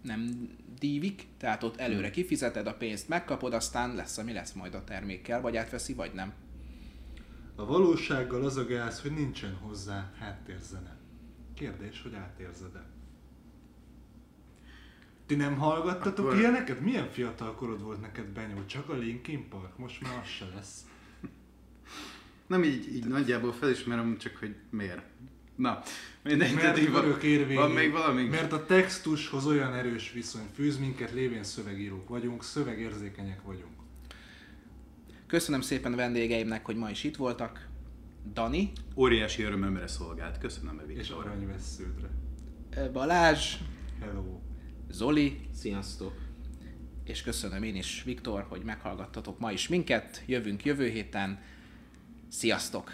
nem dívik, tehát ott előre kifizeted a pénzt, megkapod, aztán lesz, ami lesz majd a termékkel, vagy átveszi, vagy nem. A valósággal az a gáz, hogy nincsen hozzá háttérzene. Kérdés, hogy átérzed-e? Ti nem hallgattatok Akkor- ilyeneket? Milyen fiatal korod volt neked Benyó? Csak a Linkin Park? Most már az se lesz. Nem így, így nagyjából felismerem, csak hogy miért. Na, mindegy, Mert tehát van, érvényű. van még valami. Mert a textushoz olyan erős viszony fűz minket, lévén szövegírók vagyunk, szövegérzékenyek vagyunk. Köszönöm szépen vendégeimnek, hogy ma is itt voltak. Dani, Óriási örömömre szolgált. Köszönöm, Evi. És aranyvessződre. Balázs, Hello. Zoli, Sziasztok! és köszönöm én is, Viktor, hogy meghallgattatok ma is minket. Jövünk jövő héten. Sziasztok!